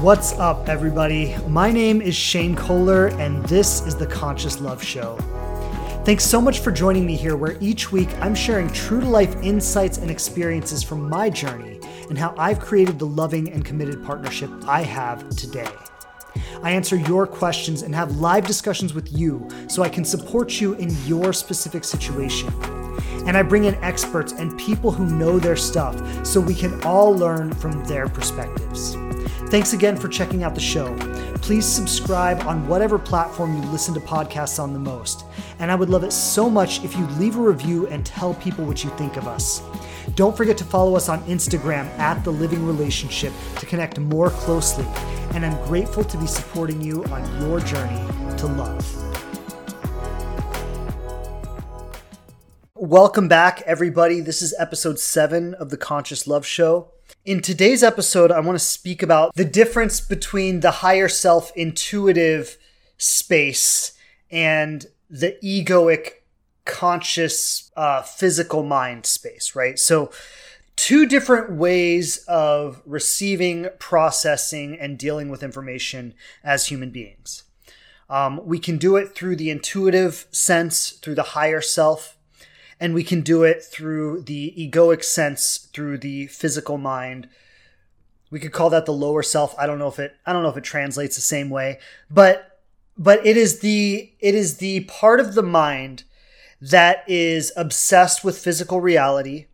What's up, everybody? My name is Shane Kohler, and this is the Conscious Love Show. Thanks so much for joining me here, where each week I'm sharing true to life insights and experiences from my journey and how I've created the loving and committed partnership I have today. I answer your questions and have live discussions with you so I can support you in your specific situation. And I bring in experts and people who know their stuff so we can all learn from their perspectives. Thanks again for checking out the show. Please subscribe on whatever platform you listen to podcasts on the most. And I would love it so much if you leave a review and tell people what you think of us. Don't forget to follow us on Instagram at The Living Relationship to connect more closely. And I'm grateful to be supporting you on your journey to love. Welcome back, everybody. This is episode seven of the Conscious Love Show. In today's episode, I want to speak about the difference between the higher self intuitive space and the egoic conscious uh, physical mind space, right? So, two different ways of receiving, processing, and dealing with information as human beings. Um, we can do it through the intuitive sense, through the higher self, and we can do it through the egoic sense, through the physical mind. We could call that the lower self. I don't know if it I don't know if it translates the same way, but but it is the it is the part of the mind that is obsessed with physical reality,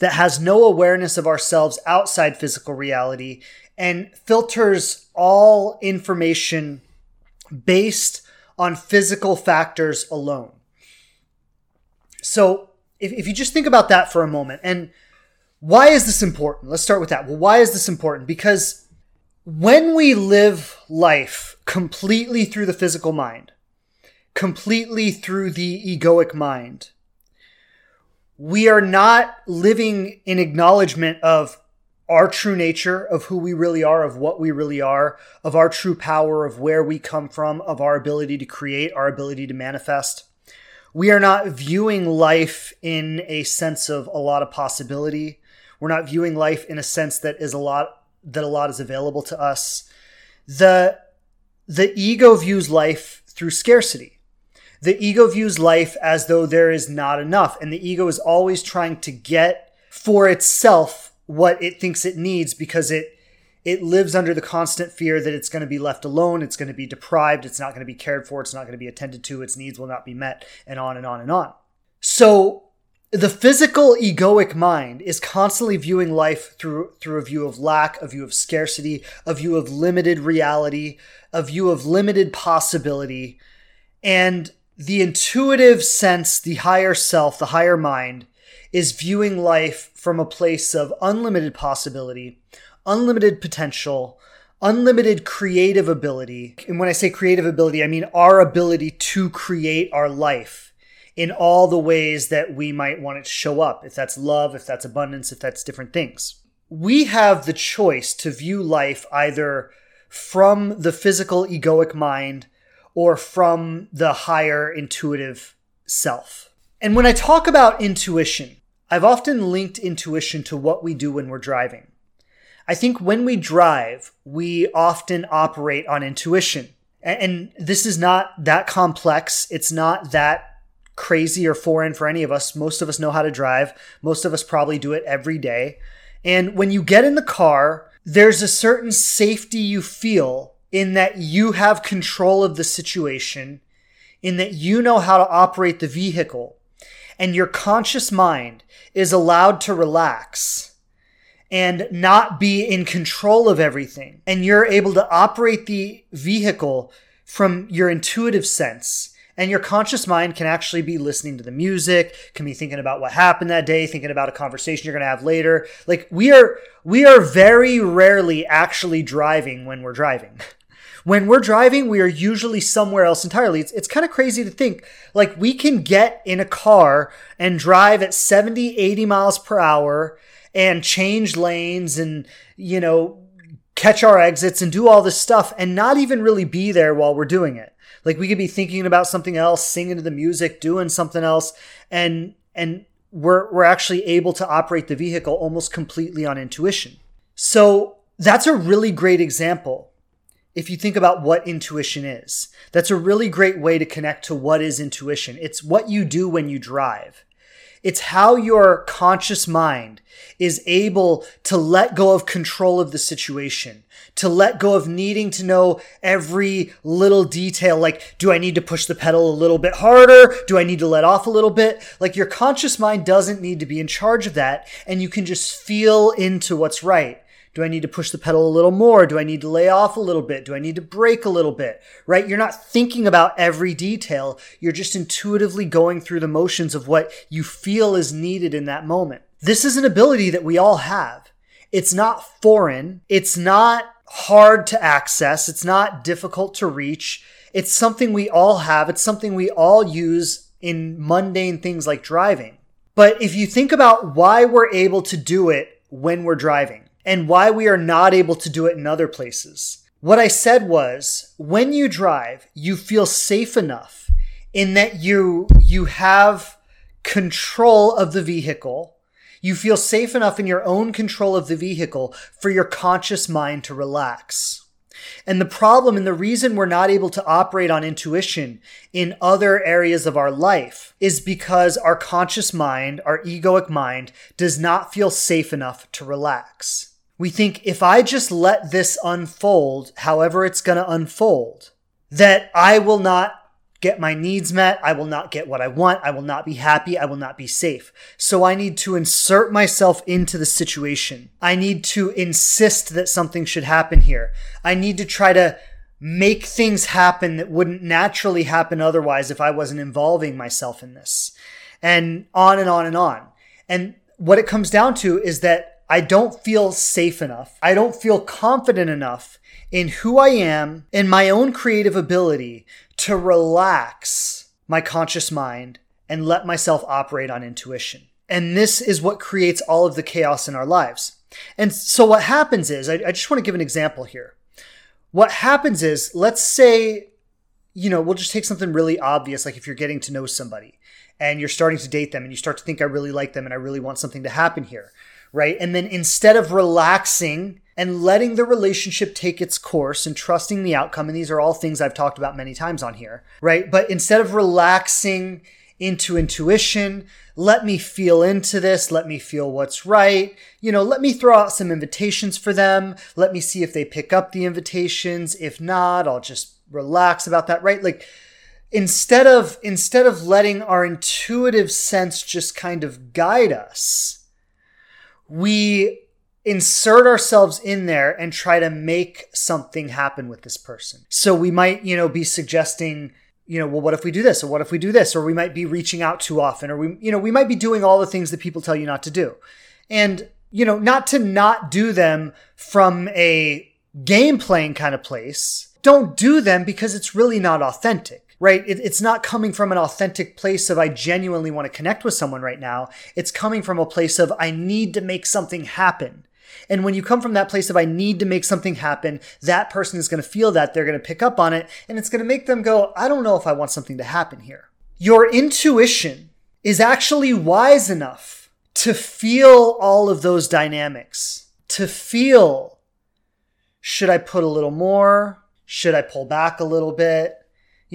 that has no awareness of ourselves outside physical reality, and filters all information based on physical factors alone. So, if, if you just think about that for a moment, and why is this important? Let's start with that. Well, why is this important? Because when we live life completely through the physical mind, completely through the egoic mind. We are not living in acknowledgement of our true nature, of who we really are, of what we really are, of our true power, of where we come from, of our ability to create, our ability to manifest. We are not viewing life in a sense of a lot of possibility. We're not viewing life in a sense that is a lot that a lot is available to us. The the ego views life through scarcity the ego views life as though there is not enough, and the ego is always trying to get for itself what it thinks it needs because it it lives under the constant fear that it's going to be left alone, it's going to be deprived, it's not going to be cared for, it's not going to be attended to, its needs will not be met, and on and on and on. So the physical egoic mind is constantly viewing life through through a view of lack, a view of scarcity, a view of limited reality, a view of limited possibility. And the intuitive sense, the higher self, the higher mind, is viewing life from a place of unlimited possibility, unlimited potential, unlimited creative ability. And when I say creative ability, I mean our ability to create our life in all the ways that we might want it to show up. If that's love, if that's abundance, if that's different things. We have the choice to view life either from the physical egoic mind or from the higher intuitive self. And when I talk about intuition, I've often linked intuition to what we do when we're driving. I think when we drive, we often operate on intuition. And this is not that complex. It's not that crazy or foreign for any of us. Most of us know how to drive. Most of us probably do it every day. And when you get in the car, there's a certain safety you feel in that you have control of the situation, in that you know how to operate the vehicle, and your conscious mind is allowed to relax and not be in control of everything. And you're able to operate the vehicle from your intuitive sense. And your conscious mind can actually be listening to the music, can be thinking about what happened that day, thinking about a conversation you're going to have later. Like we are, we are very rarely actually driving when we're driving. When we're driving, we are usually somewhere else entirely. It's, it's kind of crazy to think like we can get in a car and drive at 70, 80 miles per hour and change lanes and, you know, catch our exits and do all this stuff and not even really be there while we're doing it. Like we could be thinking about something else, singing to the music, doing something else, and and we're we're actually able to operate the vehicle almost completely on intuition. So that's a really great example if you think about what intuition is. That's a really great way to connect to what is intuition. It's what you do when you drive. It's how your conscious mind is able to let go of control of the situation, to let go of needing to know every little detail. Like, do I need to push the pedal a little bit harder? Do I need to let off a little bit? Like, your conscious mind doesn't need to be in charge of that, and you can just feel into what's right. Do I need to push the pedal a little more? Do I need to lay off a little bit? Do I need to brake a little bit? Right? You're not thinking about every detail. You're just intuitively going through the motions of what you feel is needed in that moment. This is an ability that we all have. It's not foreign. It's not hard to access. It's not difficult to reach. It's something we all have. It's something we all use in mundane things like driving. But if you think about why we're able to do it when we're driving, and why we are not able to do it in other places. What I said was when you drive, you feel safe enough in that you, you have control of the vehicle. You feel safe enough in your own control of the vehicle for your conscious mind to relax. And the problem and the reason we're not able to operate on intuition in other areas of our life is because our conscious mind, our egoic mind, does not feel safe enough to relax. We think if I just let this unfold, however it's going to unfold, that I will not get my needs met. I will not get what I want. I will not be happy. I will not be safe. So I need to insert myself into the situation. I need to insist that something should happen here. I need to try to make things happen that wouldn't naturally happen otherwise if I wasn't involving myself in this. And on and on and on. And what it comes down to is that I don't feel safe enough. I don't feel confident enough in who I am and my own creative ability to relax my conscious mind and let myself operate on intuition. And this is what creates all of the chaos in our lives. And so what happens is, I, I just want to give an example here. What happens is, let's say, you know, we'll just take something really obvious, like if you're getting to know somebody and you're starting to date them and you start to think I really like them and I really want something to happen here right? And then instead of relaxing and letting the relationship take its course and trusting the outcome, and these are all things I've talked about many times on here, right? But instead of relaxing into intuition, let me feel into this, let me feel what's right, you know, let me throw out some invitations for them, let me see if they pick up the invitations. If not, I'll just relax about that, right? Like, instead of instead of letting our intuitive sense just kind of guide us we insert ourselves in there and try to make something happen with this person. So we might, you know, be suggesting, you know, well, what if we do this? Or what if we do this? Or we might be reaching out too often, or we, you know, we might be doing all the things that people tell you not to do. And, you know, not to not do them from a game playing kind of place. Don't do them because it's really not authentic right? It, it's not coming from an authentic place of I genuinely want to connect with someone right now. It's coming from a place of I need to make something happen. And when you come from that place of I need to make something happen, that person is going to feel that. They're going to pick up on it and it's going to make them go, I don't know if I want something to happen here. Your intuition is actually wise enough to feel all of those dynamics, to feel should I put a little more? Should I pull back a little bit?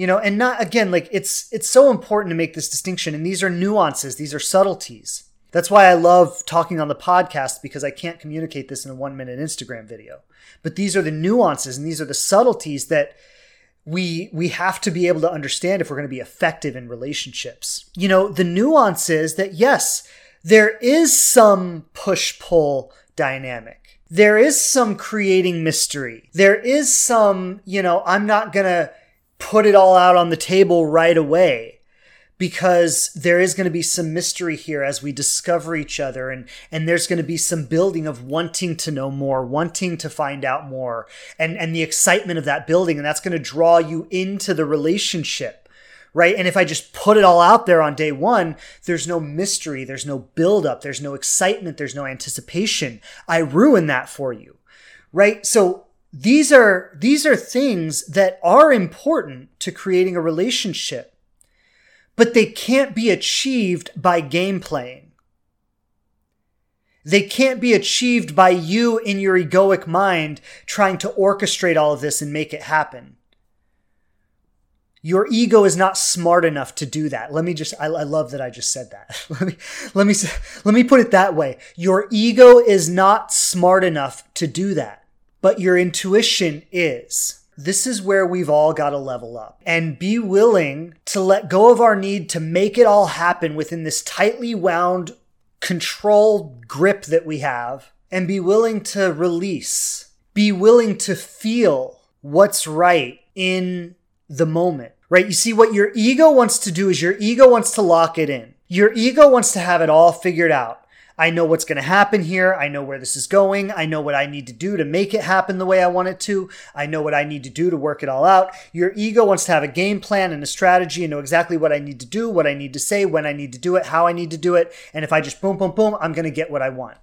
You know and not again like it's it's so important to make this distinction and these are nuances these are subtleties. That's why i love talking on the podcast because i can't communicate this in a one minute instagram video. But these are the nuances and these are the subtleties that we we have to be able to understand if we're going to be effective in relationships. You know the nuance is that yes there is some push pull dynamic. There is some creating mystery. There is some you know i'm not going to put it all out on the table right away because there is going to be some mystery here as we discover each other and and there's going to be some building of wanting to know more wanting to find out more and and the excitement of that building and that's going to draw you into the relationship right? And if i just put it all out there on day 1 there's no mystery there's no build up there's no excitement there's no anticipation. I ruin that for you right? So these are these are things that are important to creating a relationship but they can't be achieved by game playing They can't be achieved by you in your egoic mind trying to orchestrate all of this and make it happen. Your ego is not smart enough to do that. Let me just, I, I love that I just said that. let me, let me, let me put it that way. Your ego is not smart enough to do that, but your intuition is. This is where we've all got to level up and be willing to let go of our need to make it all happen within this tightly wound control grip that we have and be willing to release, be willing to feel what's right in the moment, right? You see, what your ego wants to do is your ego wants to lock it in. Your ego wants to have it all figured out. I know what's going to happen here. I know where this is going. I know what I need to do to make it happen the way I want it to. I know what I need to do to work it all out. Your ego wants to have a game plan and a strategy and know exactly what I need to do, what I need to say, when I need to do it, how I need to do it. And if I just boom, boom, boom, I'm going to get what I want.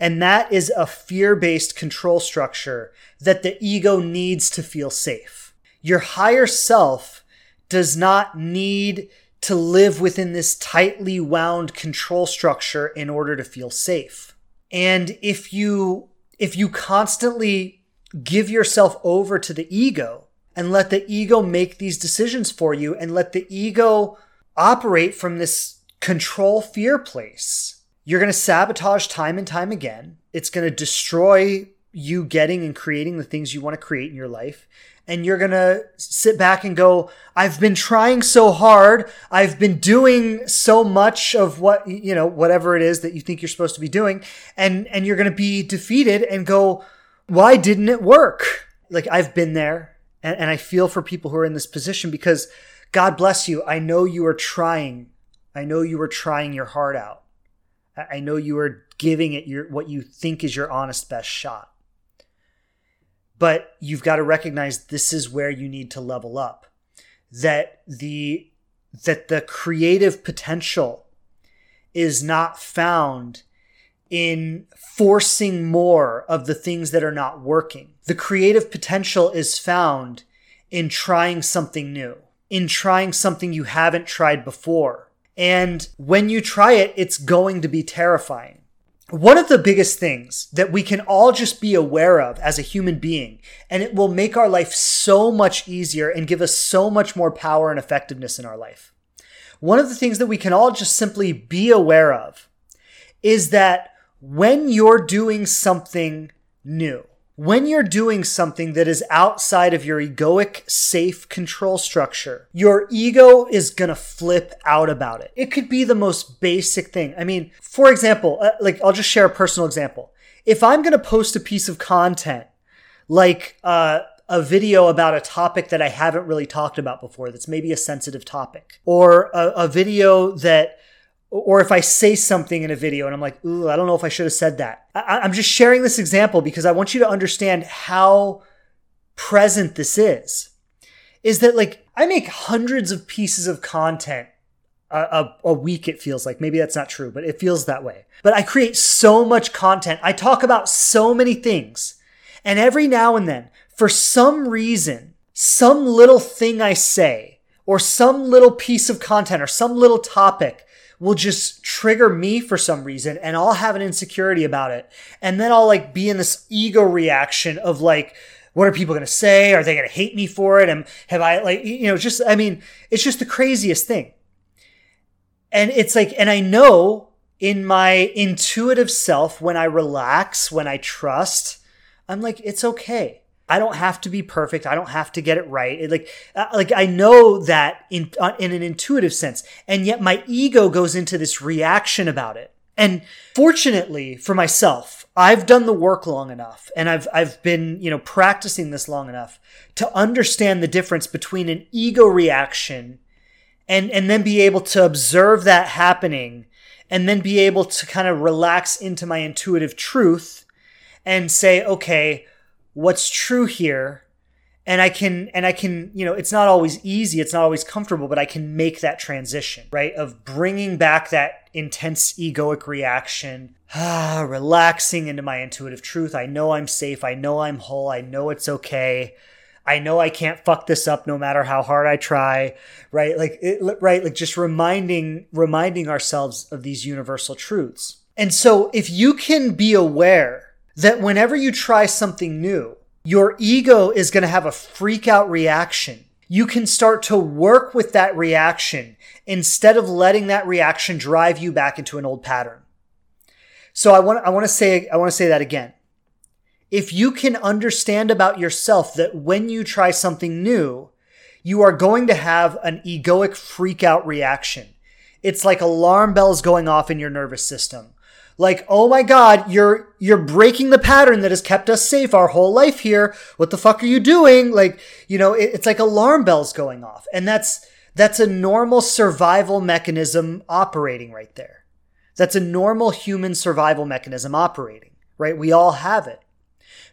And that is a fear based control structure that the ego needs to feel safe. Your higher self does not need to live within this tightly wound control structure in order to feel safe. And if you if you constantly give yourself over to the ego and let the ego make these decisions for you and let the ego operate from this control fear place, you're going to sabotage time and time again. It's going to destroy you getting and creating the things you want to create in your life and you're going to sit back and go, I've been trying so hard. I've been doing so much of what, you know, whatever it is that you think you're supposed to be doing. And, and you're going to be defeated and go, why didn't it work? Like I've been there and, and I feel for people who are in this position because God bless you. I know you are trying. I know you are trying your heart out. I know you are giving it your, what you think is your honest best shot but you've got to recognize this is where you need to level up that the that the creative potential is not found in forcing more of the things that are not working. The creative potential is found in trying something new, in trying something you haven't tried before. And when you try it, it's going to be terrifying one of the biggest things that we can all just be aware of as a human being, and it will make our life so much easier and give us so much more power and effectiveness in our life. One of the things that we can all just simply be aware of is that when you're doing something new, when you're doing something that is outside of your egoic safe control structure, your ego is gonna flip out about it. It could be the most basic thing. I mean, for example, uh, like I'll just share a personal example. If I'm gonna post a piece of content, like uh, a video about a topic that I haven't really talked about before, that's maybe a sensitive topic, or a, a video that or if I say something in a video and I'm like, ooh, I don't know if I should have said that. I, am just sharing this example because I want you to understand how present this is. Is that like, I make hundreds of pieces of content a, a, a, week, it feels like. Maybe that's not true, but it feels that way. But I create so much content. I talk about so many things. And every now and then, for some reason, some little thing I say, or some little piece of content, or some little topic will just trigger me for some reason and I'll have an insecurity about it. And then I'll like be in this ego reaction of like, what are people going to say? Are they going to hate me for it? And have I like, you know, just, I mean, it's just the craziest thing. And it's like, and I know in my intuitive self, when I relax, when I trust, I'm like, it's okay. I don't have to be perfect. I don't have to get it right. It, like, uh, like I know that in uh, in an intuitive sense, and yet my ego goes into this reaction about it. And fortunately for myself, I've done the work long enough, and I've I've been you know practicing this long enough to understand the difference between an ego reaction, and and then be able to observe that happening, and then be able to kind of relax into my intuitive truth, and say, okay what's true here and I can and I can you know it's not always easy it's not always comfortable but I can make that transition right of bringing back that intense egoic reaction ah relaxing into my intuitive truth. I know I'm safe I know I'm whole I know it's okay. I know I can't fuck this up no matter how hard I try right like it, right like just reminding reminding ourselves of these universal truths. And so if you can be aware that whenever you try something new, your ego is going to have a freak out reaction. You can start to work with that reaction instead of letting that reaction drive you back into an old pattern. So I want, I want to say, I want to say that again. If you can understand about yourself that when you try something new, you are going to have an egoic freak out reaction. It's like alarm bells going off in your nervous system. Like, oh my god, you're you're breaking the pattern that has kept us safe our whole life here. What the fuck are you doing? Like, you know, it, it's like alarm bells going off. And that's that's a normal survival mechanism operating right there. That's a normal human survival mechanism operating, right? We all have it.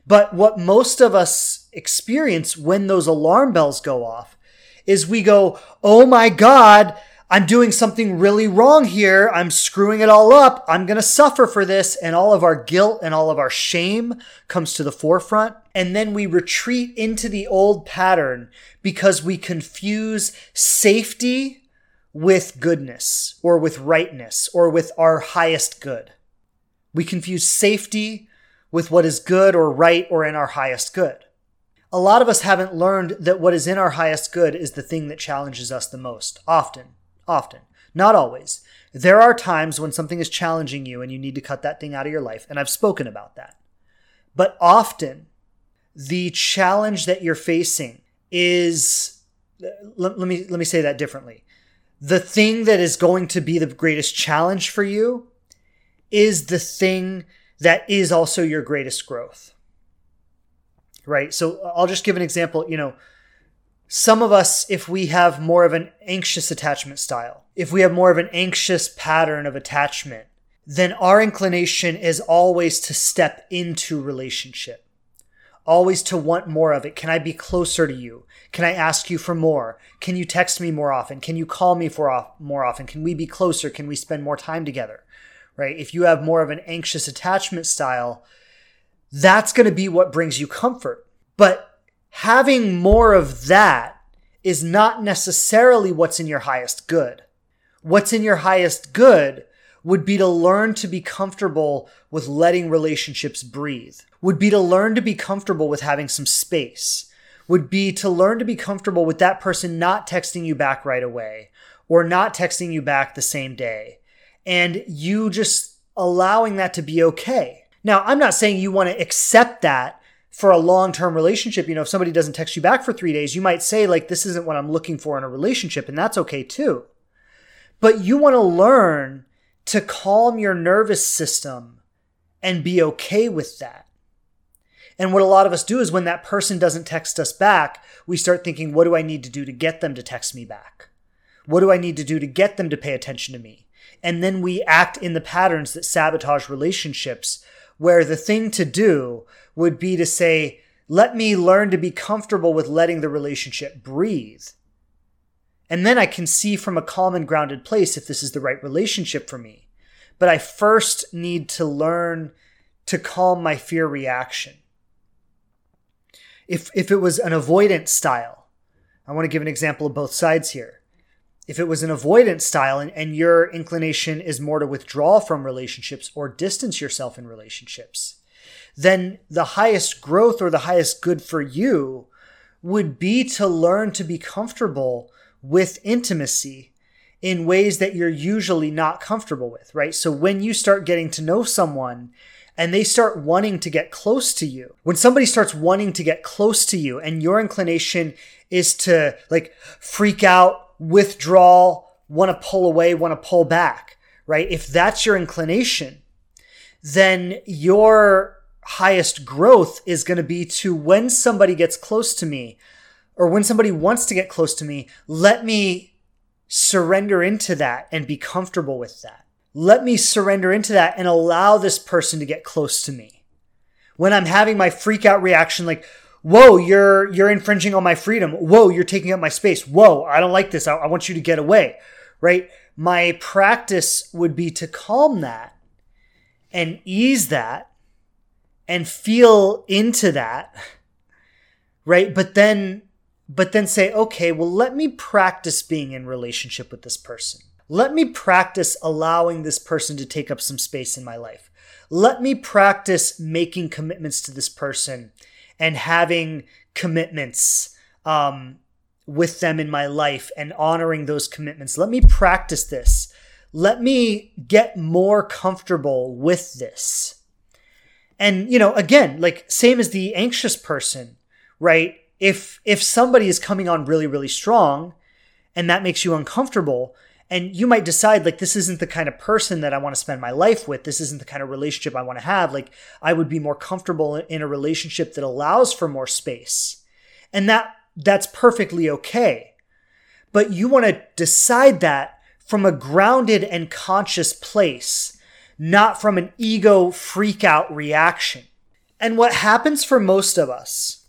But what most of us experience when those alarm bells go off is we go, oh my God, I'm doing something really wrong here. I'm screwing it all up. I'm going to suffer for this. And all of our guilt and all of our shame comes to the forefront. And then we retreat into the old pattern because we confuse safety with goodness or with rightness or with our highest good. We confuse safety with what is good or right or in our highest good. A lot of us haven't learned that what is in our highest good is the thing that challenges us the most, often Often. Not always. There are times when something is challenging you and you need to cut that thing out of your life, and I've spoken about that. But often, the challenge that you're facing is let, let, me let me say that differently. The thing that is going to be the greatest challenge for you is the thing that is also your greatest growth. Right? So I'll just give an example, you know, some of us, if we have more of an anxious attachment style, if we have more of an anxious pattern of attachment, then our inclination is always to step into relationship, always to want more of it. Can I be closer to you? Can I ask you for more? Can you text me more often? Can you call me for more often? Can we be closer? Can we spend more time together? Right? If you have more of an anxious attachment style, that's going to be what brings you comfort. But having more of that is not necessarily what's in your highest good. What's in your highest good would be to learn to be comfortable with letting relationships breathe, would be to learn to be comfortable with having some space, would be to learn to be comfortable with that person not texting you back right away or not texting you back the same day. And you just allowing that to be okay. Now, I'm not saying you want to accept that for a long term relationship, you know, if somebody doesn't text you back for three days, you might say, like, this isn't what I'm looking for in a relationship, and that's okay too. But you want to learn to calm your nervous system and be okay with that. And what a lot of us do is when that person doesn't text us back, we start thinking, what do I need to do to get them to text me back? What do I need to do to get them to pay attention to me? And then we act in the patterns that sabotage relationships where the thing to do would be to say, let me learn to be comfortable with letting the relationship breathe. And then I can see from a calm and grounded place if this is the right relationship for me. But I first need to learn to calm my fear reaction. If, if it was an avoidance style, I want to give an example of both sides here if it was an avoidance style and, and your inclination is more to withdraw from relationships or distance yourself in relationships, then the highest growth or the highest good for you would be to learn to be comfortable with intimacy in ways that you're usually not comfortable with, right? So when you start getting to know someone and they start wanting to get close to you, when somebody starts wanting to get close to you and your inclination is to like freak out withdraw, want to pull away, want to pull back, right? If that's your inclination, then your highest growth is going to be to when somebody gets close to me or when somebody wants to get close to me, let me surrender into that and be comfortable with that. Let me surrender into that and allow this person to get close to me. When I'm having my freak out reaction, like, whoa, you're you're infringing on my freedom. Whoa, you're taking up my space. Whoa, I don't like this. I, I want you to get away. Right? My practice would be to calm that and ease that and feel into that. Right? But then but then say, okay, well, let me practice being in relationship with this person. let me practice allowing this person to take up some space in my life. Let me practice making commitments to this person and having commitments um, with them in my life and honoring those commitments. Let me practice this. Let me get more comfortable with this. And, you know, again, like same as the anxious person, right? If, if somebody is coming on really, really strong and that makes you uncomfortable, and you might decide like this isn't the kind of person that I want to spend my life with. This isn't the kind of relationship I want to have. Like I would be more comfortable in a relationship that allows for more space. And that that's perfectly okay. But you want to decide that from a grounded and conscious place, not from an ego freak out reaction. And what happens for most of us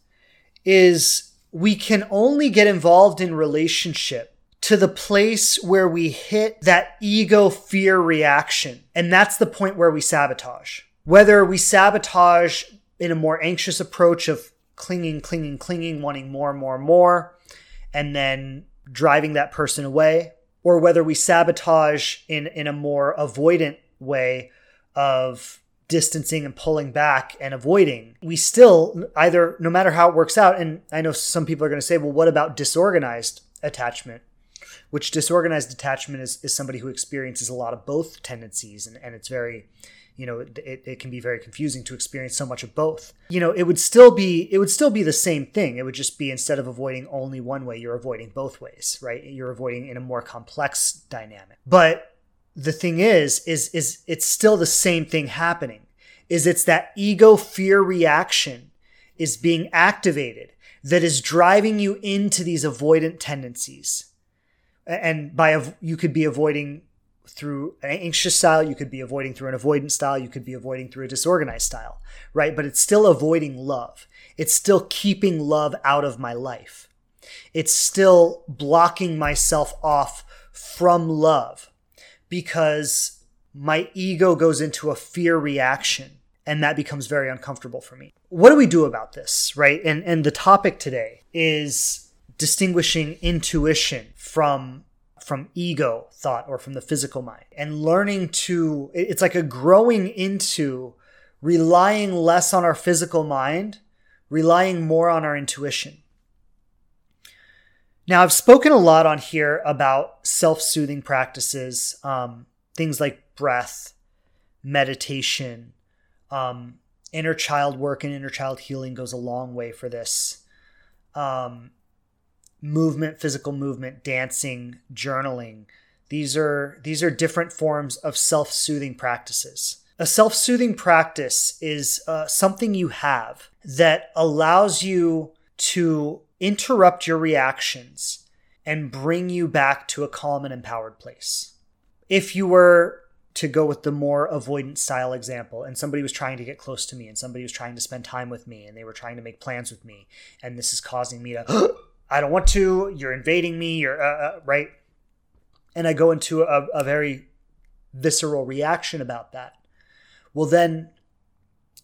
is we can only get involved in relationship to the place where we hit that ego fear reaction. And that's the point where we sabotage. Whether we sabotage in a more anxious approach of clinging, clinging, clinging, wanting more and more and more, and then driving that person away, or whether we sabotage in, in a more avoidant way of distancing and pulling back and avoiding, we still either, no matter how it works out, and I know some people are going to say, well, what about disorganized attachment? Which disorganized detachment is, is somebody who experiences a lot of both tendencies and, and it's very you know it, it can be very confusing to experience so much of both. You know it would still be it would still be the same thing. It would just be instead of avoiding only one way you're avoiding both ways right? You're avoiding in a more complex dynamic. But the thing is is is it's still the same thing happening is it's that ego fear reaction is being activated that is driving you into these avoidant tendencies and by you could be avoiding through an anxious style, you could be avoiding through an avoidant style, you could be avoiding through a disorganized style, right? But it's still avoiding love. It's still keeping love out of my life. It's still blocking myself off from love because my ego goes into a fear reaction and that becomes very uncomfortable for me. What do we do about this, right? And and the topic today is distinguishing intuition from from ego thought or from the physical mind and learning to it's like a growing into relying less on our physical mind relying more on our intuition. Now i've spoken a lot on here about self-soothing practices um, things like breath meditation um, inner child work and inner child healing goes a long way for this. Um, movement, physical movement, dancing, journaling. These are these are different forms of self-soothing practices. A self-soothing practice is uh, something you have that allows you to interrupt your reactions and bring you back to a calm and empowered place. If you were to go with the more avoidant style example and somebody was trying to get close to me and somebody was trying to spend time with me and they were trying to make plans with me and this is causing me to I don't want to. You're invading me. You're uh, uh, right. And I go into a, a very visceral reaction about that. Well, then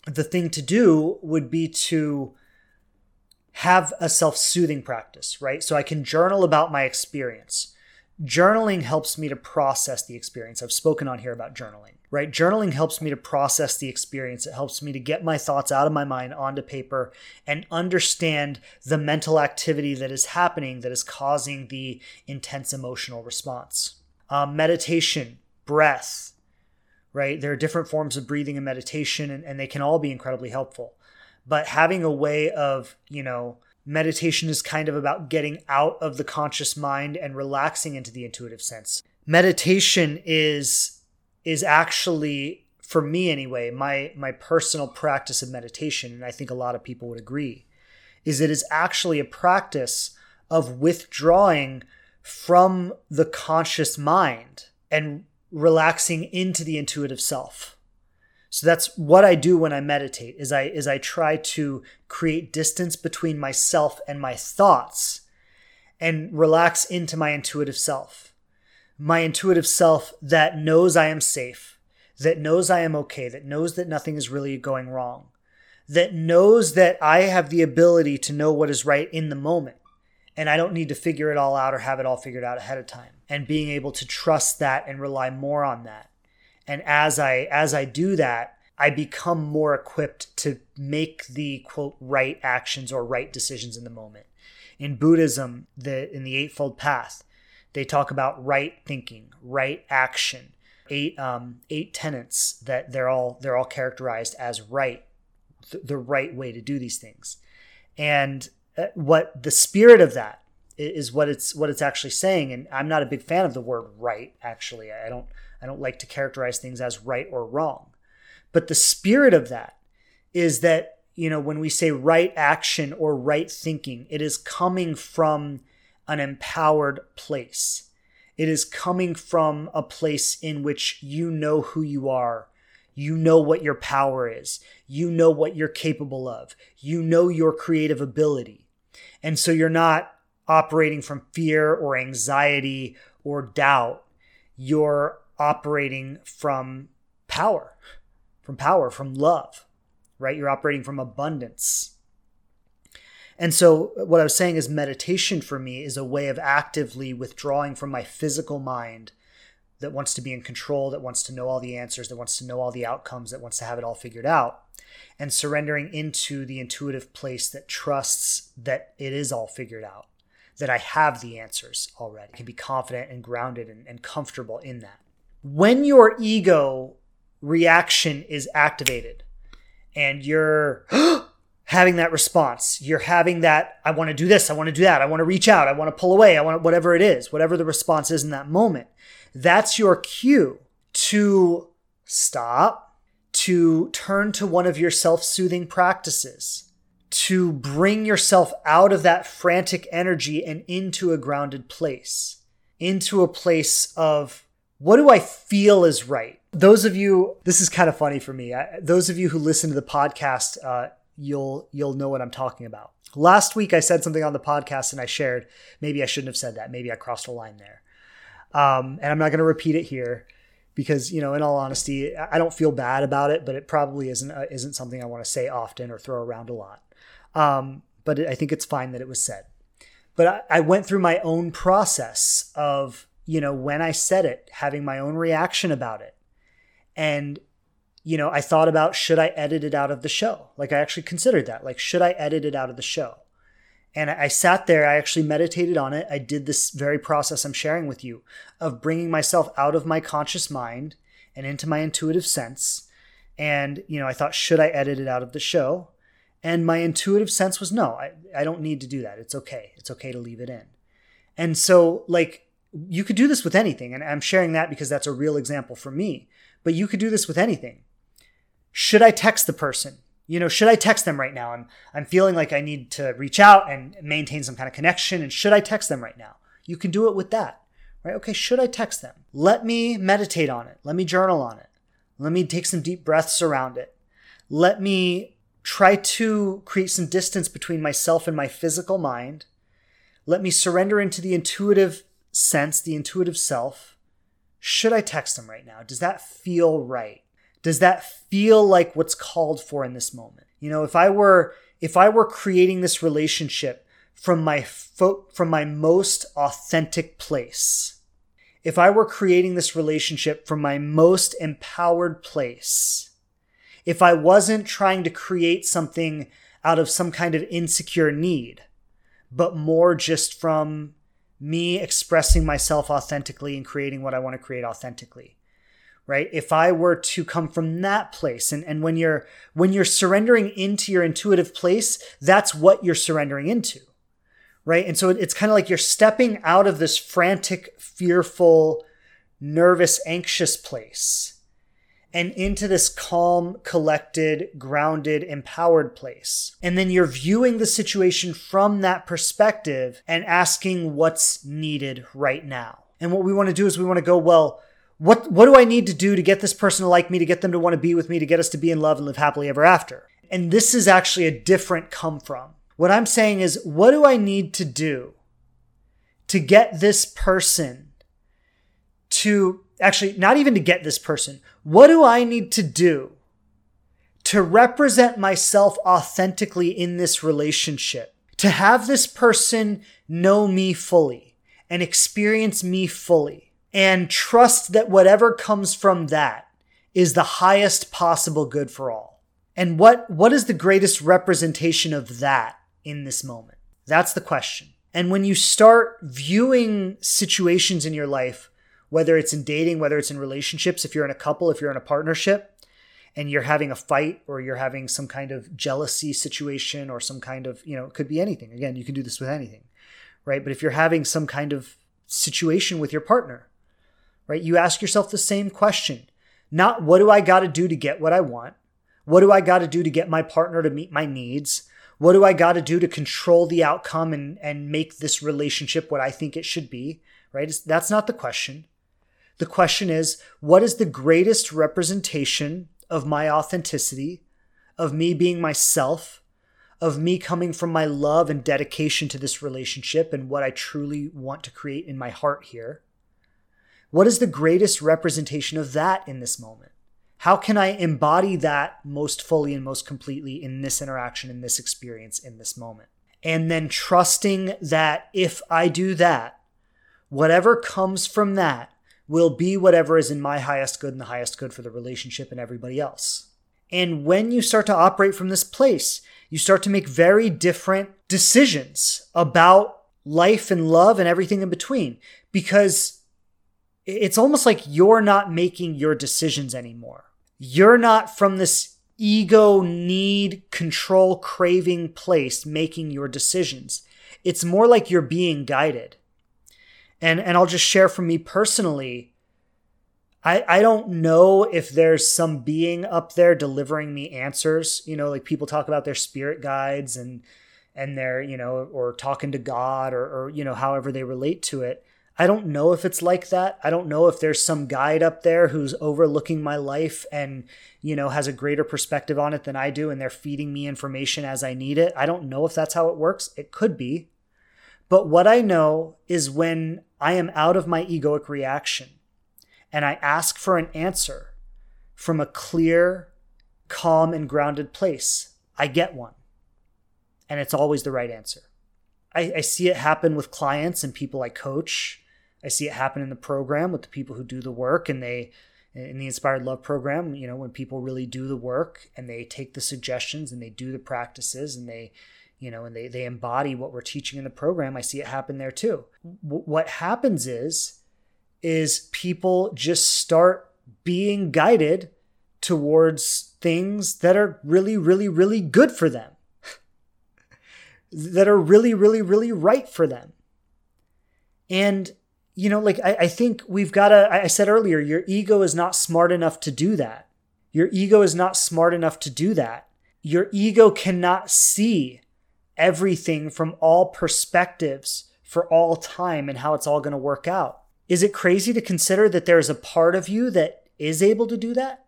the thing to do would be to have a self soothing practice, right? So I can journal about my experience. Journaling helps me to process the experience. I've spoken on here about journaling right? Journaling helps me to process the experience. It helps me to get my thoughts out of my mind onto paper and understand the mental activity that is happening that is causing the intense emotional response. Um, meditation, breath, right? There are different forms of breathing and meditation, and, and they can all be incredibly helpful. But having a way of, you know, meditation is kind of about getting out of the conscious mind and relaxing into the intuitive sense. Meditation is is actually for me anyway my my personal practice of meditation and i think a lot of people would agree is it is actually a practice of withdrawing from the conscious mind and relaxing into the intuitive self. So that's what i do when i meditate is i is i try to create distance between myself and my thoughts and relax into my intuitive self my intuitive self that knows I am safe, that knows I am okay, that knows that nothing is really going wrong, that knows that I have the ability to know what is right in the moment and I don't need to figure it all out or have it all figured out ahead of time. and being able to trust that and rely more on that. And as I as I do that, I become more equipped to make the quote right actions or right decisions in the moment. In Buddhism, the in the eightfold path, they talk about right thinking, right action, eight um, eight tenets that they're all they're all characterized as right, th- the right way to do these things, and uh, what the spirit of that is what it's what it's actually saying. And I'm not a big fan of the word right. Actually, I don't I don't like to characterize things as right or wrong, but the spirit of that is that you know when we say right action or right thinking, it is coming from an empowered place. It is coming from a place in which you know who you are. You know what your power is. You know what you're capable of. You know your creative ability. And so you're not operating from fear or anxiety or doubt. You're operating from power, from power, from love, right? You're operating from abundance. And so, what I was saying is, meditation for me is a way of actively withdrawing from my physical mind that wants to be in control, that wants to know all the answers, that wants to know all the outcomes, that wants to have it all figured out, and surrendering into the intuitive place that trusts that it is all figured out, that I have the answers already, I can be confident and grounded and, and comfortable in that. When your ego reaction is activated and you're having that response. You're having that, I want to do this, I want to do that, I want to reach out, I want to pull away, I want to, whatever it is, whatever the response is in that moment. That's your cue to stop, to turn to one of your self soothing practices, to bring yourself out of that frantic energy and into a grounded place, into a place of what do I feel is right? Those of you, this is kind of funny for me. I, those of you who listen to the podcast, uh, you'll you'll know what I'm talking about. Last week I said something on the podcast and I shared. Maybe I shouldn't have said that. Maybe I crossed a line there. Um, and I'm not going to repeat it here because you know, in all honesty, I don't feel bad about it, but it probably isn't uh, isn't something I want to say often or throw around a lot. Um, but I think it's fine that it was said. But I, I went through my own process of you know when I said it, having my own reaction about it, and you know, I thought about should I edit it out of the show? Like I actually considered that. Like, should I edit it out of the show? And I sat there, I actually meditated on it. I did this very process I'm sharing with you of bringing myself out of my conscious mind and into my intuitive sense. And, you know, I thought, should I edit it out of the show? And my intuitive sense was no, I, I don't need to do that. It's okay. It's okay to leave it in. And so, like, you could do this with anything. And I'm sharing that because that's a real example for me. But you could do this with anything should I text the person? You know, should I text them right now? I'm I'm feeling like I need to reach out and maintain some kind of connection and should I text them right now? You can do it with that. Right? Okay, should I text them? Let me meditate on it. Let me journal on it. Let me take some deep breaths around it. Let me try to create some distance between myself and my physical mind. Let me surrender into the intuitive sense, the intuitive self. Should I text them right now? Does that feel right? Does that feel like what's called for in this moment? You know if i were if i were creating this relationship from my fo- from my most authentic place if i were creating this relationship from my most empowered place if i wasn't trying to create something out of some kind of insecure need but more just from me expressing myself authentically and creating what i want to create authentically right? If i were to come from that place and, and when you're when you're surrendering into your intuitive place that's what you're surrendering into right? And so it's kind of like you're stepping out of this frantic fearful nervous anxious place and into this calm collected grounded empowered place. And then you're viewing the situation from that perspective and asking what's needed right now. And what we want to do is we want to go well what what do I need to do to get this person to like me, to get them to want to be with me, to get us to be in love and live happily ever after? And this is actually a different come from. What I'm saying is, what do I need to do to get this person to actually not even to get this person, what do I need to do to represent myself authentically in this relationship? To have this person know me fully and experience me fully and trust that whatever comes from that is the highest possible good for all. And what, what is the greatest representation of that in this moment? That's the question. And when you start viewing situations in your life, whether it's in dating, whether it's in relationships, if you're in a couple, if you're in a partnership, and you're having a fight or you're having some kind of jealousy situation or some kind of, you know, it could be anything. Again, you can do this with anything, right? But if you're having some kind of situation with your partner, right, you ask yourself the same question not what do I got to do to get what I want? What do I got to do to get my partner to meet my needs? What do I got to do to control the outcome and, and make this relationship what I think it should be? Right? That's not the question. The question is, what is the greatest representation of my authenticity, of me being myself, of me coming from my love and dedication to this relationship and what I truly want to create in my heart here? What is the greatest representation of that in this moment? How can I embody that most fully and most completely in this interaction, in this experience, in this moment? And then trusting that if I do that, whatever comes from that will be whatever is in my highest good and the highest good for the relationship and everybody else. And when you start to operate from this place, you start to make very different decisions about life and love and everything in between because it's almost like you're not making your decisions anymore. You're not from this ego, need, control, craving place making your decisions. It's more like you're being guided and and I'll just share from me personally. I I don't know if there's some being up there delivering me answers. You know, like people talk about their spirit guides and and they're you know or talking to God or or you know however they relate to it. I don't know if it's like that. I don't know if there's some guide up there who's overlooking my life and, you know, has a greater perspective on it than I do and they're feeding me information as I need it. I don't know if that's how it works. It could be. But what I know is when I am out of my egoic reaction and I ask for an answer from a clear, calm, and grounded place, I get one. And it's always the right answer. I, I, see it happen with clients and people I coach. I see it happen in the program with the people who do the work and they, in the Inspired Love program, you know, when people really do the work and they take the suggestions and they do the practices and they, you know, and they, they embody what we're teaching in the program. I see it happen there too. W- what happens is, is people just start being guided towards things that are really, really, really good for them, that are really, really, really right for them. And, you know, like I, I think we've got to, I said earlier, your ego is not smart enough to do that. Your ego is not smart enough to do that. Your ego cannot see everything from all perspectives for all time and how it's all going to work out. Is it crazy to consider that there's a part of you that is able to do that?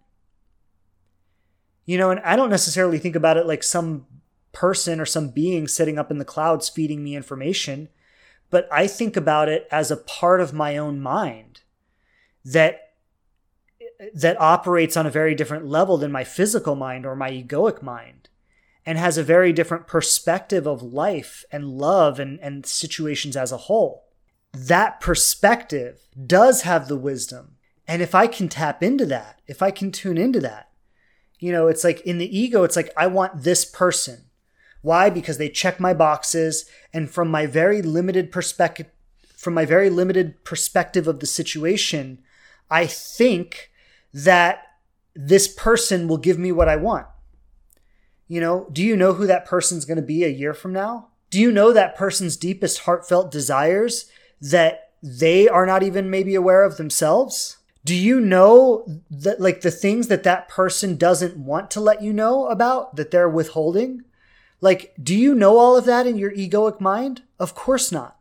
You know, and I don't necessarily think about it like some person or some being sitting up in the clouds feeding me information, but I think about it as a part of my own mind that that operates on a very different level than my physical mind or my egoic mind and has a very different perspective of life and love and, and situations as a whole. That perspective does have the wisdom. And if I can tap into that, if I can tune into that, you know, it's like in the ego, it's like, I want this person. Why? Because they check my boxes. And from my very limited perspective, from my very limited perspective of the situation, I think that this person will give me what I want. You know, do you know who that person's going to be a year from now? Do you know that person's deepest heartfelt desires that they are not even maybe aware of themselves? Do you know that like the things that that person doesn't want to let you know about that they're withholding? Like, do you know all of that in your egoic mind? Of course not.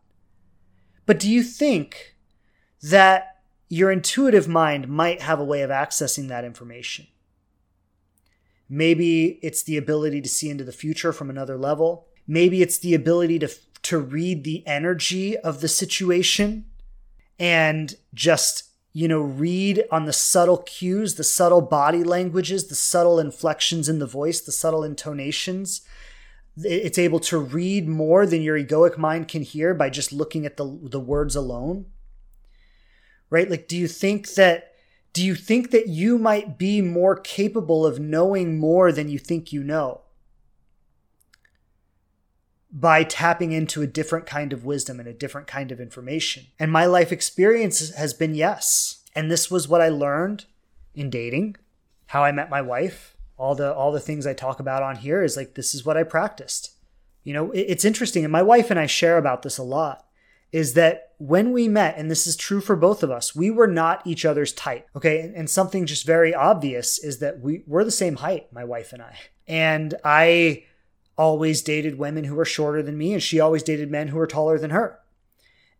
But do you think that your intuitive mind might have a way of accessing that information? Maybe it's the ability to see into the future from another level. Maybe it's the ability to, to read the energy of the situation and just, you know, read on the subtle cues, the subtle body languages, the subtle inflections in the voice, the subtle intonations it's able to read more than your egoic mind can hear by just looking at the the words alone. Right? Like do you think that do you think that you might be more capable of knowing more than you think you know? By tapping into a different kind of wisdom and a different kind of information. And my life experience has been yes. And this was what i learned in dating how i met my wife all the all the things I talk about on here is like this is what I practiced. You know, it, it's interesting, and my wife and I share about this a lot. Is that when we met, and this is true for both of us, we were not each other's type. Okay, and, and something just very obvious is that we we're the same height, my wife and I, and I always dated women who were shorter than me, and she always dated men who were taller than her,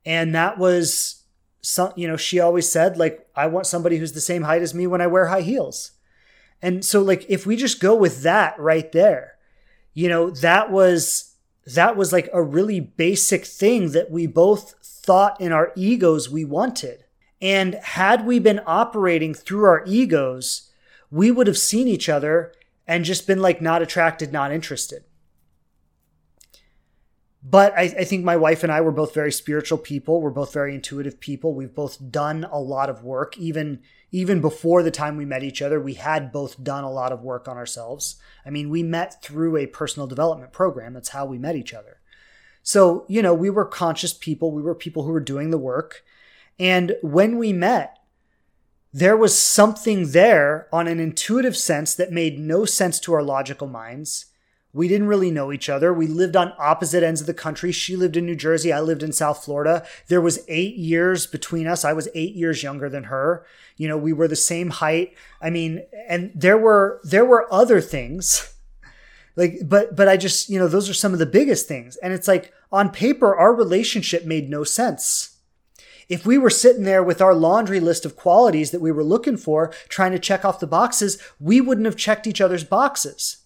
and that was some. You know, she always said like, I want somebody who's the same height as me when I wear high heels and so like if we just go with that right there, you know, that was that was like a really basic thing that we both thought in our egos we wanted. And had we been operating through our egos, we would have seen each other and just been like not attracted, not interested. But I, I, think my wife and I were both very spiritual people. We're both very intuitive people. We've both done a lot of work, even even before the time we met each other, we had both done a lot of work on ourselves. I mean, we met through a personal development program. That's how we met each other. So, you know, we were conscious people. We were people who were doing the work. And when we met, there was something there on an intuitive sense that made no sense to our logical minds. We didn't really know each other. We lived on opposite ends of the country. She lived in New Jersey. I lived in South Florida. There was eight years between us. I was eight years younger than her. You know, we were the same height. I mean, and there were, there were other things like, but, but I just, you know, those are some of the biggest things. And it's like on paper, our relationship made no sense. If we were sitting there with our laundry list of qualities that we were looking for, trying to check off the boxes, we wouldn't have checked each other's boxes.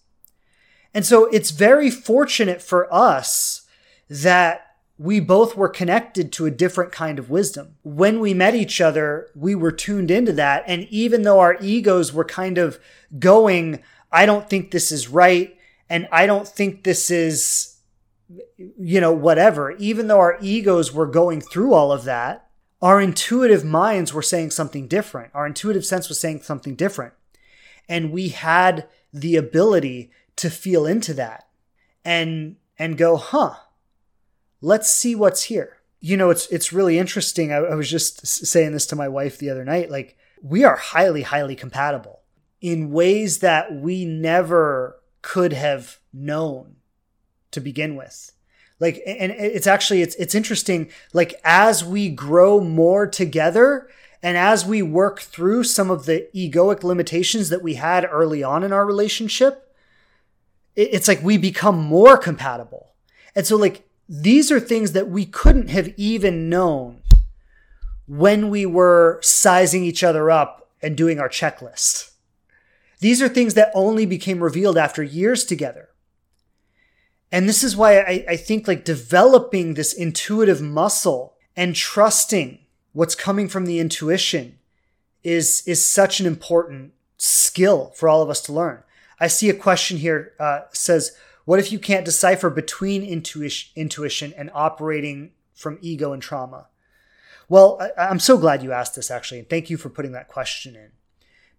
And so it's very fortunate for us that we both were connected to a different kind of wisdom. When we met each other, we were tuned into that. And even though our egos were kind of going, I don't think this is right. And I don't think this is, you know, whatever. Even though our egos were going through all of that, our intuitive minds were saying something different. Our intuitive sense was saying something different. And we had the ability to feel into that and and go, huh, let's see what's here. You know, it's it's really interesting. I, I was just saying this to my wife the other night. Like, we are highly, highly compatible in ways that we never could have known to begin with like and it's actually it's it's interesting like as we grow more together and as we work through some of the egoic limitations that we had early on in our relationship it's like we become more compatible. And so, like, these are things that we couldn't have even known when we were sizing each other up and doing our checklist. These are things that only became revealed after years together. And this is why I, I think like developing this intuitive muscle and trusting what's coming from the intuition is, is such an important skill for all of us to learn. I see a question here uh, says, what if you can't decipher between intuition, and operating from ego and trauma? Well, I, I'm so glad you asked this actually, and thank you for putting that question in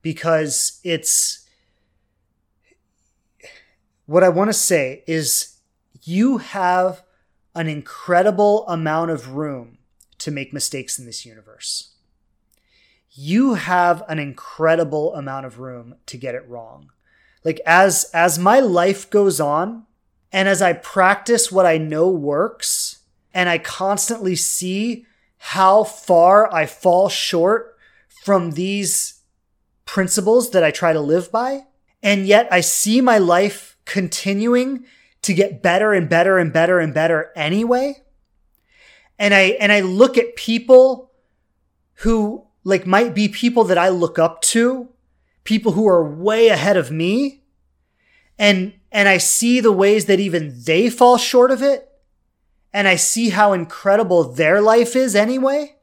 because it's what I want to say is you have an incredible amount of room to make mistakes in this universe. You have an incredible amount of room to get it wrong like as as my life goes on and as I practice what I know works and I constantly see how far I fall short from these principles that I try to live by and yet I see my life continuing to get better and better and better and better anyway and I and I look at people who like might be people that I look up to people who are way ahead of me and and I see the ways that even they fall short of it and I see how incredible their life is anyway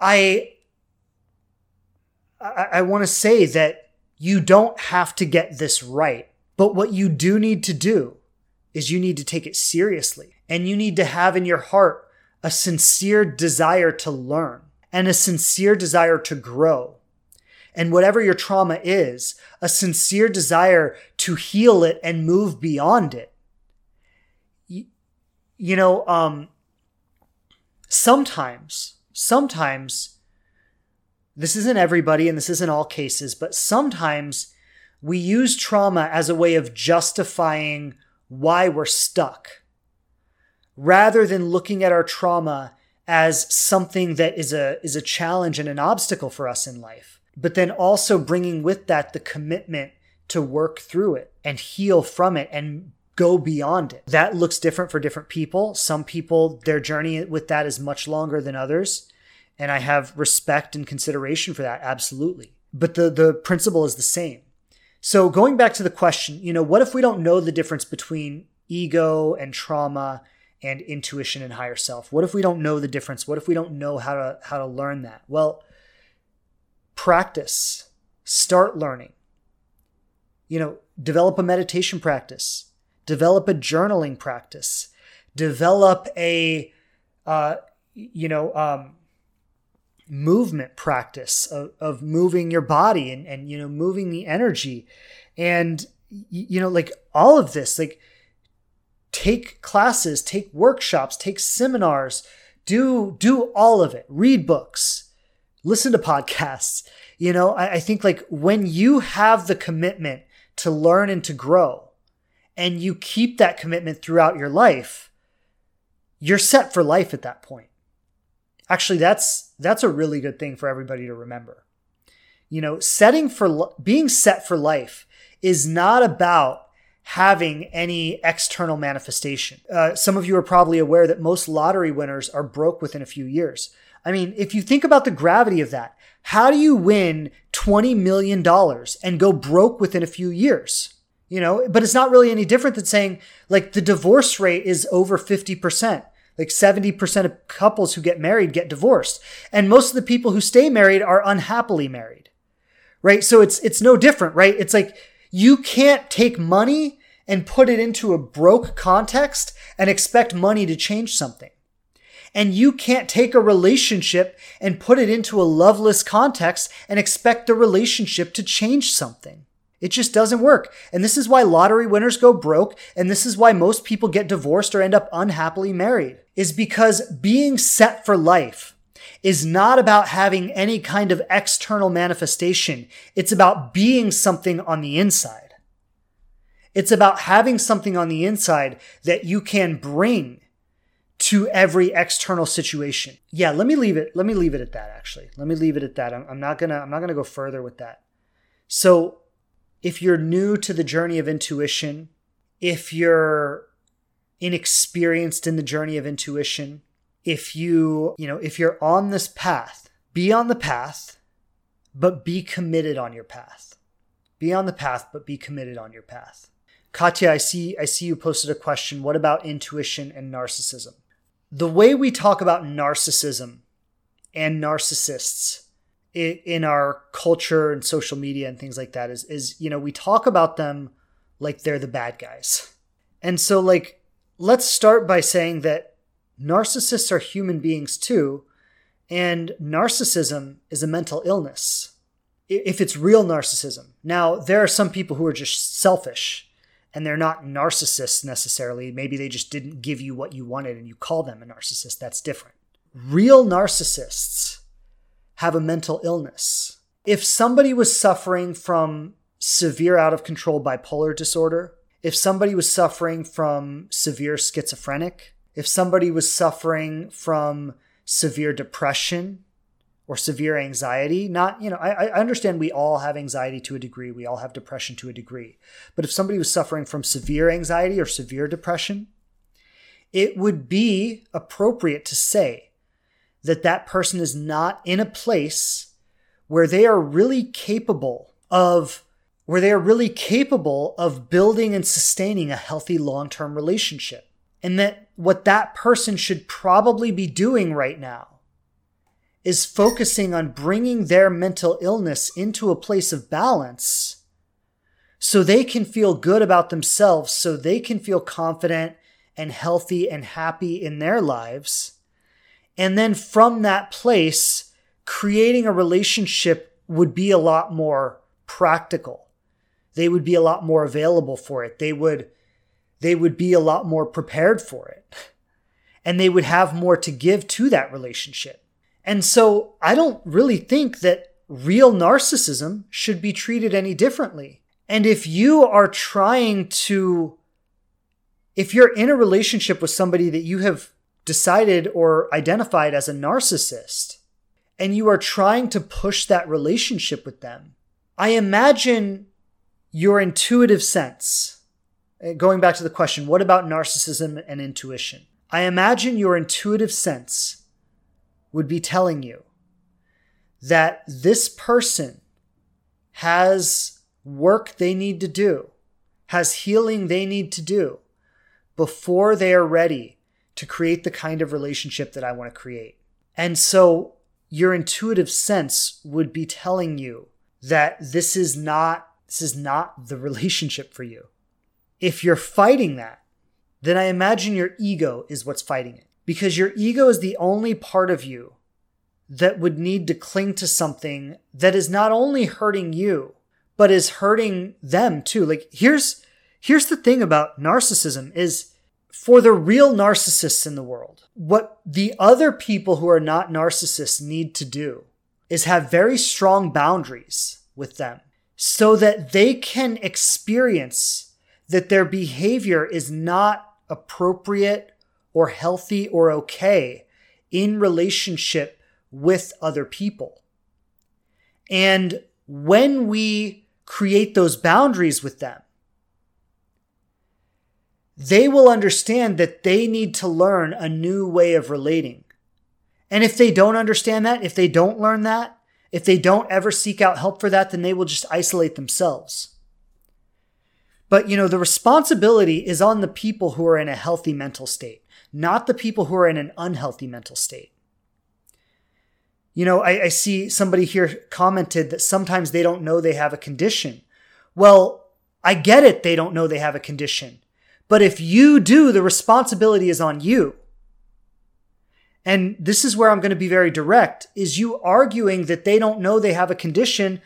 I I, I want to say that you don't have to get this right But what you do need to do is you need to take it seriously and you need to have in your heart a sincere desire to learn and a sincere desire to grow. And whatever your trauma is, a sincere desire to heal it and move beyond it. You, you know, um, sometimes, sometimes, this isn't everybody and this isn't all cases, but sometimes we use trauma as a way of justifying why we're stuck rather than looking at our trauma as something that is a is a challenge and an obstacle for us in life but then also bringing with that the commitment to work through it and heal from it and go beyond it that looks different for different people some people their journey with that is much longer than others and i have respect and consideration for that absolutely but the the principle is the same so going back to the question you know what if we don't know the difference between ego and trauma and intuition and higher self? What if we don't know the difference? What if we don't know how to how to learn that? Well, practice. Start learning. You know, develop a meditation practice. Develop a journaling practice. Develop a uh, you know um, movement practice of, of moving your body and, and you know moving the energy and you know like all of this like take classes, take workshops, take seminars, do do all of it. Read books, listen to podcasts. You know, I, I think like when you have the commitment to learn and to grow, and you keep that commitment throughout your life, you're set for life at that point. Actually, that's that's a really good thing for everybody to remember. You know, setting for being set for life is not about having any external manifestation. Uh, some of you are probably aware that most lottery winners are broke within a few years. I mean, if you think about the gravity of that, how do you win $20 million and go broke within a few years? You know, but it's not really any different than saying like the divorce rate is over 50%. Like 70% of couples who get married get divorced. And most of the people who stay married are unhappily married. Right? So it's it's no different, right? It's like you can't take money and put it into a broke context and expect money to change something. And you can't take a relationship and put it into a loveless context and expect the relationship to change something. It just doesn't work. And this is why lottery winners go broke. And this is why most people get divorced or end up unhappily married is because being set for life is not about having any kind of external manifestation. It's about being something on the inside. It's about having something on the inside that you can bring to every external situation. Yeah, let me leave it. Let me leave it at that. Actually, let me leave it at that. I'm, I'm not gonna. I'm not gonna go further with that. So, if you're new to the journey of intuition, if you're inexperienced in the journey of intuition, if you, you know, if you're on this path, be on the path, but be committed on your path. Be on the path, but be committed on your path. Katya, I see I see you posted a question. What about intuition and narcissism? The way we talk about narcissism and narcissists in our culture and social media and things like that is is you know, we talk about them like they're the bad guys. And so like let's start by saying that narcissists are human beings too, and narcissism is a mental illness. If it's real narcissism. Now, there are some people who are just selfish and they're not narcissists necessarily. Maybe they just didn't give you what you wanted and you call them a narcissist. That's different. Real narcissists have a mental illness. If somebody was suffering from severe out of control bipolar disorder, if somebody was suffering from severe schizophrenic, if somebody was suffering from severe depression, or severe anxiety not you know I, I, understand we all have anxiety to a degree we all have depression to a degree but if somebody was suffering from severe anxiety or severe depression it would be appropriate to say that that person is not in a place where they are really capable of where they are really capable of building and sustaining a healthy long-term relationship and that what that person should probably be doing right now is focusing on bringing their mental illness into a place of balance so they can feel good about themselves, so they can feel confident and healthy and happy in their lives. And then from that place, creating a relationship would be a lot more practical. They would be a lot more available for it. They would they would be a lot more prepared for it. And they would have more to give to that relationship. And so I don't really think that real narcissism should be treated any differently. And if you are trying to, if you're in a relationship with somebody that you have decided or identified as a narcissist, and you are trying to push that relationship with them, I imagine your intuitive sense, uh, going back to the question, what about narcissism and intuition? I imagine your intuitive sense would be telling you that this person has work they need to do, has healing they need to do before they are ready to create the kind of relationship that I want to create. And so your intuitive sense would be telling you that this is not this is not the relationship for you. If you're fighting that, then I imagine your ego is what's fighting it. Because your ego is the only part of you that would need to cling to something that is not only hurting you, but is hurting them too. Like here's here's the thing about narcissism is for the real narcissists in the world, what the other people who are not narcissists need to do is have very strong boundaries with them so that they can experience that their behavior is not appropriate or healthy or okay in relationship with other people. And when we create those boundaries with them, they will understand that they need to learn a new way of relating. And if they don't understand that, if they don't learn that, if they don't ever seek out help for that, then they will just isolate themselves. But you know, the responsibility is on the people who are in a healthy mental state, not the people who are in an unhealthy mental state. You know, I, I, see somebody here commented that sometimes they don't know they have a condition. Well, I get it, they don't know they have a condition. But if you do, the responsibility is on you and this is where I'm going to be very direct, is you arguing that they don't know they have a condition.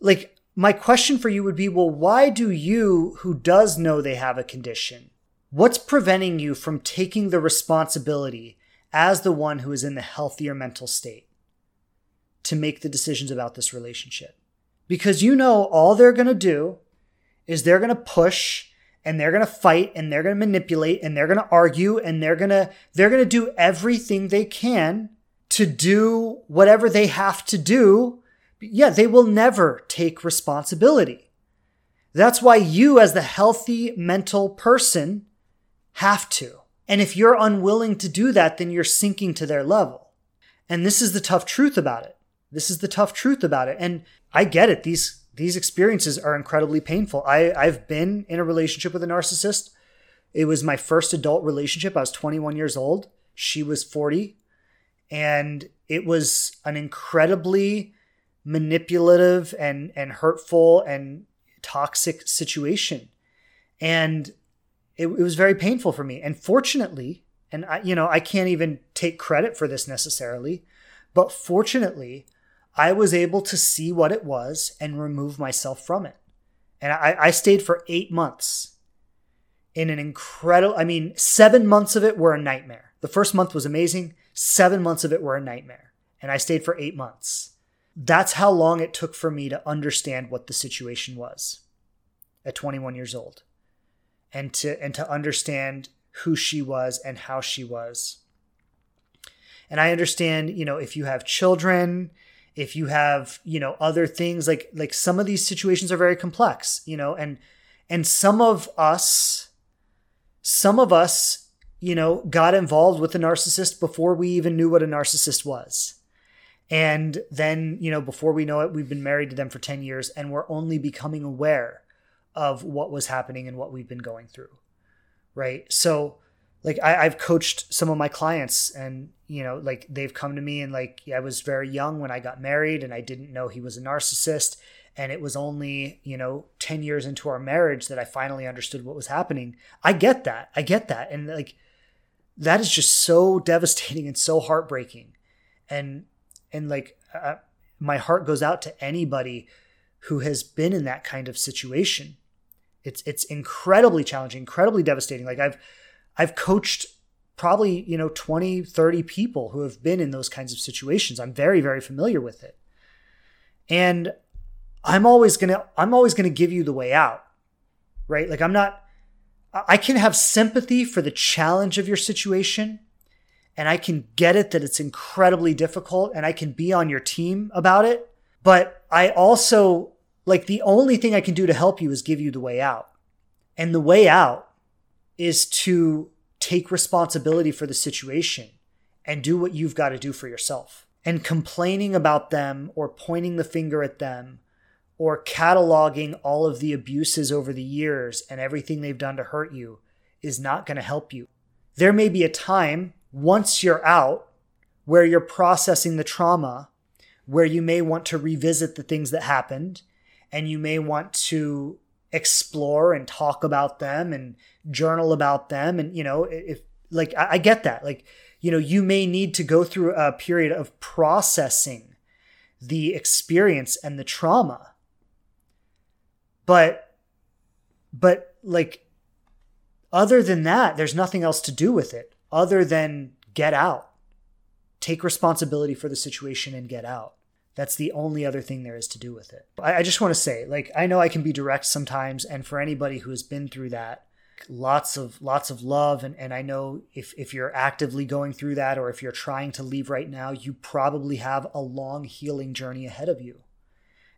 Like, my question for you would be, well, why do you, who does know they have a condition, what's preventing you from taking the responsibility as the one who is in the healthier mental state to make the decisions about this relationship? Because you know all they're going to do is they're going to push and they're going to fight and they're going to manipulate and they're going to argue and they're going to they're going to do everything they can to do whatever they have to do yeah they will never take responsibility that's why you as the healthy mental person have to and if you're unwilling to do that then you're sinking to their level and this is the tough truth about it this is the tough truth about it and i get it these these experiences are incredibly painful. I, I've been in a relationship with a narcissist. It was my first adult relationship. I was 21 years old. She was 40. And it was an incredibly manipulative and, and hurtful and toxic situation. And it, it was very painful for me. And fortunately, and I, you know, I can't even take credit for this necessarily, but fortunately, I was able to see what it was and remove myself from it. And I, I stayed for eight months in an incredible, I mean, seven months of it were a nightmare. The first month was amazing. Seven months of it were a nightmare. And I stayed for eight months. That's how long it took for me to understand what the situation was at 21 years old and to, and to understand who she was and how she was. And I understand, you know, if you have children, if you have you know other things like like some of these situations are very complex you know and and some of us some of us you know got involved with a narcissist before we even knew what a narcissist was and then you know before we know it we've been married to them for 10 years and we're only becoming aware of what was happening and what we've been going through right so like I, I've coached some of my clients and you know like they've come to me and like I was very young when I got married and I didn't know he was a narcissist and it was only you know 10 years into our marriage that I finally understood what was happening. I get that. I get that. And like that is just so devastating and so heartbreaking. And and like my heart goes out to anybody who has been in that kind of situation. It's it's incredibly challenging, incredibly devastating. Like I've I've coached probably, you know, 20, 30 people who have been in those kinds of situations. I'm very very familiar with it. And I'm always going to I'm always going to give you the way out. Right? Like I'm not I can have sympathy for the challenge of your situation and I can get it that it's incredibly difficult and I can be on your team about it. But I also, like, the only thing I can do to help you is give you the way out. And the way out is to take responsibility for the situation and do what you've got to do for yourself. And complaining about them or pointing the finger at them or cataloging all of the abuses over the years and everything they've done to hurt you is not going to help you. There may be a time once you're out where you're processing the trauma, where you may want to revisit the things that happened and you may want to explore and talk about them and journal about them. And, you know, if like, I, I get that. Like, you know, you may need to go through a period of processing the experience and the trauma. But, but like, other than that, there's nothing else to do with it other than get out. Take responsibility for the situation and get out. That's the only other thing there is to do with it. I, I just want to say, like, I know I can be direct sometimes, and for anybody who has been through that, lots of lots of love and, and i know if if you're actively going through that or if you're trying to leave right now you probably have a long healing journey ahead of you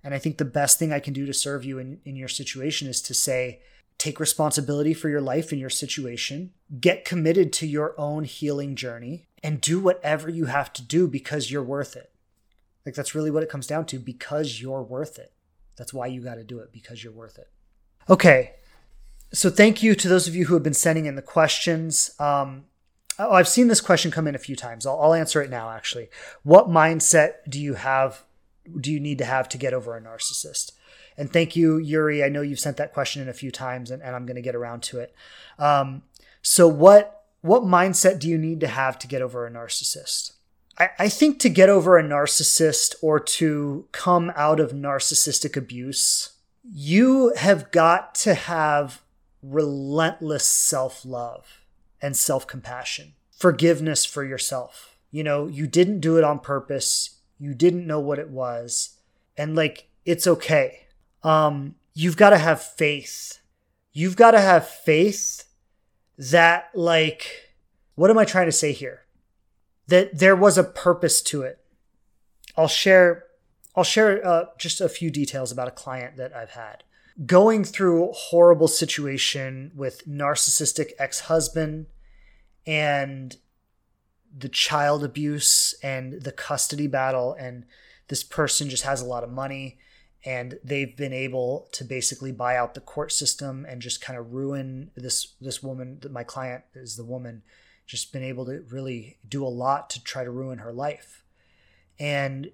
and i think the best thing i can do to serve you in, in your situation is to say take responsibility for your life and your situation, get committed to your own healing journey, and do whatever you have to do because you're worth it. Like that's really what it comes down to because you're worth it. That's why you got to do it because you're worth it. Okay. So thank you to those of you who have been sending in the questions. Um, oh, I've seen this question come in a few times. I'll, I'll answer it now, actually. What mindset do you have, do you need to have to get over a narcissist? And thank you, Yuri. I know you've sent that question in a few times, and, and I'm going to get around to it. Um, so, what what mindset do you need to have to get over a narcissist? I, think to get over a narcissist or to come out of narcissistic abuse, you have got to have relentless self love and self compassion, forgiveness for yourself. You know, you didn't do it on purpose, you didn't know what it was, and like, it's okay um, you've got to have faith. You've got to have faith that, like, what am I trying to say here? That there was a purpose to it. I'll share. I'll share uh, just a few details about a client that I've had going through horrible situation with narcissistic ex-husband and the child abuse and the custody battle and this person just has a lot of money and they've been able to basically buy out the court system and just kind of ruin this this woman my client is the woman just been able to really do a lot to try to ruin her life. And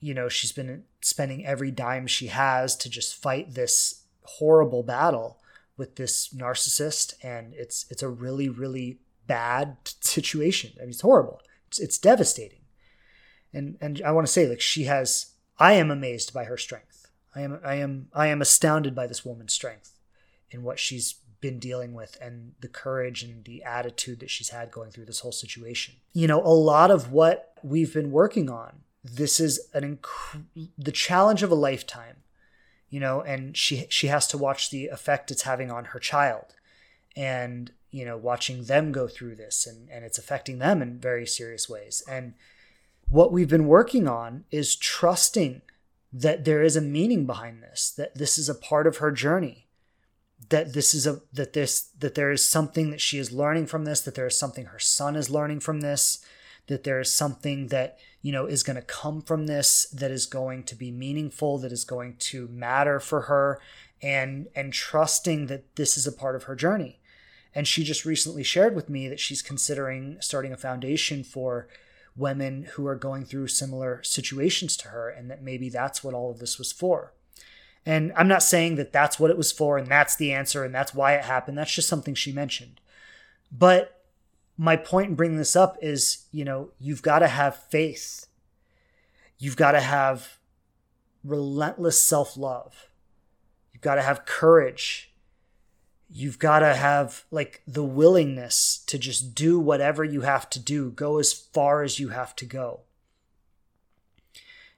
you know she's been spending every dime she has to just fight this horrible battle with this narcissist. And it's it's a really really bad situation. I mean it's horrible. It's, it's devastating. And and i want to say like she has i am amazed by her strength. I am I am I am astounded by this woman's strength in what she's been dealing with and the courage and the attitude that she's had going through this whole situation. You know, a lot of what we've been working on, this is an inc- the challenge of a lifetime. You know, and she she has to watch the effect it's having on her child and you know watching them go through this and and it's affecting them in very serious ways and what we've been working on is trusting that there is a meaning behind this, that this is a part of her journey, that this is a that this that there is something that she is learning from this, that there is something her son is learning from this, that there is something that you know is going to come from this that is going to be meaningful, that is going to matter for her, and and trusting that this is a part of her journey. And she just recently shared with me that she's considering starting a foundation for women who are going through similar situations to her, and that maybe that's what all of this was for. And I'm not saying that that's what it was for and that's the answer and that's why it happened. That's just something she mentioned. But my point in bringing this up is, you know, you've got to have faith. You've got to have relentless self love. You've got to have courage. You've got to have like the willingness to just do whatever you have to do, go as far as you have to go.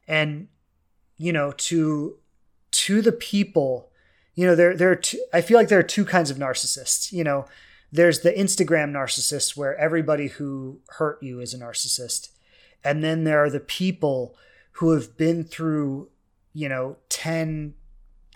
And, you know, to to the people, you know, there there are two, I feel like there are two kinds of narcissists. You know, there's the Instagram narcissist where everybody who hurt you is a narcissist. And then there are the people who have been through, you know, 10,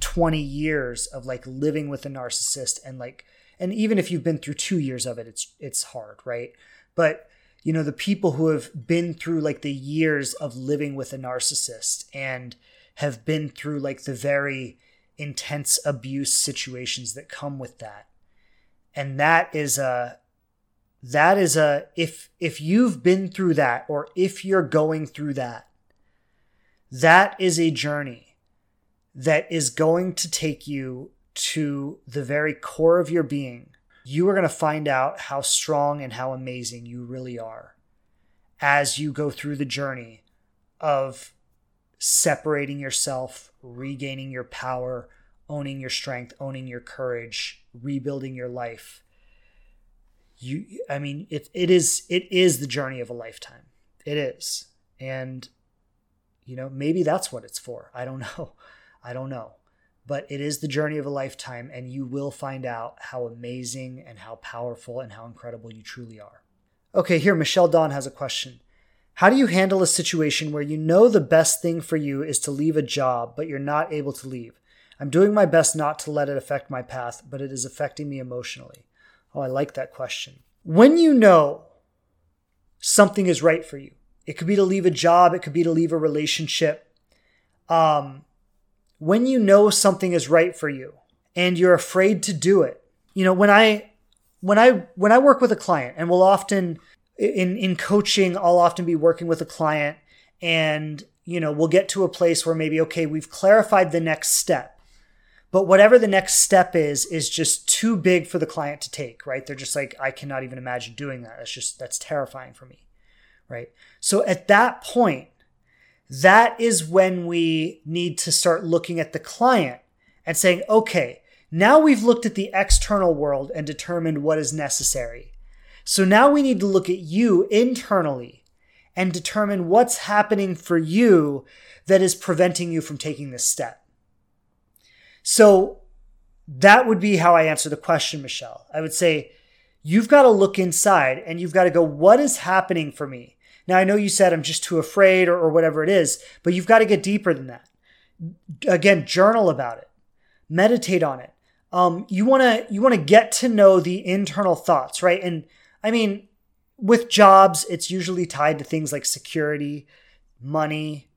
20 years of like living with a narcissist and like and even if you've been through 2 years of it it's it's hard, right? But you know, the people who have been through like the years of living with a narcissist and have been through like the very intense abuse situations that come with that. And that is a that is a if if you've been through that or if you're going through that that is a journey that is going to take you to the very core of your being. You are going to find out how strong and how amazing you really are as you go through the journey of separating yourself, regaining your power, owning your strength, owning your courage, rebuilding your life. You I mean it it is it is the journey of a lifetime. It is. And you know, maybe that's what it's for. I don't know. I don't know. But it is the journey of a lifetime and you will find out how amazing and how powerful and how incredible you truly are. Okay, here Michelle Dawn has a question. How do you handle a situation where you know the best thing for you is to leave a job, but you're not able to leave? I'm doing my best not to let it affect my path, but it is affecting me emotionally. Oh, I like that question. When you know something is right for you, it could be to leave a job, it could be to leave a relationship. Um, when you know something is right for you and you're afraid to do it, you know, when I when I when I work with a client and we'll often in in coaching I'll often be working with a client and you know we'll get to a place where maybe okay we've clarified the next step. But whatever the next step is is just too big for the client to take right? They're just like I cannot even imagine doing that. That's just that's terrifying for me right? So at that point that is when we need to start looking at the client and saying okay now we've looked at the external world and determined what is necessary so now we need to look at you internally and determine what's happening for you that is preventing you from taking this step. So that would be how I answer the question, Michelle. I would say, you've got to look inside and you've got to go, what is happening for me? Now, I know you said I'm just too afraid or, or whatever it is, but you've got to get deeper than that. Again, journal about it, meditate on it. Um, you want to you want to get to know the internal thoughts, right? And I mean, with jobs, it's usually tied to things like security, money,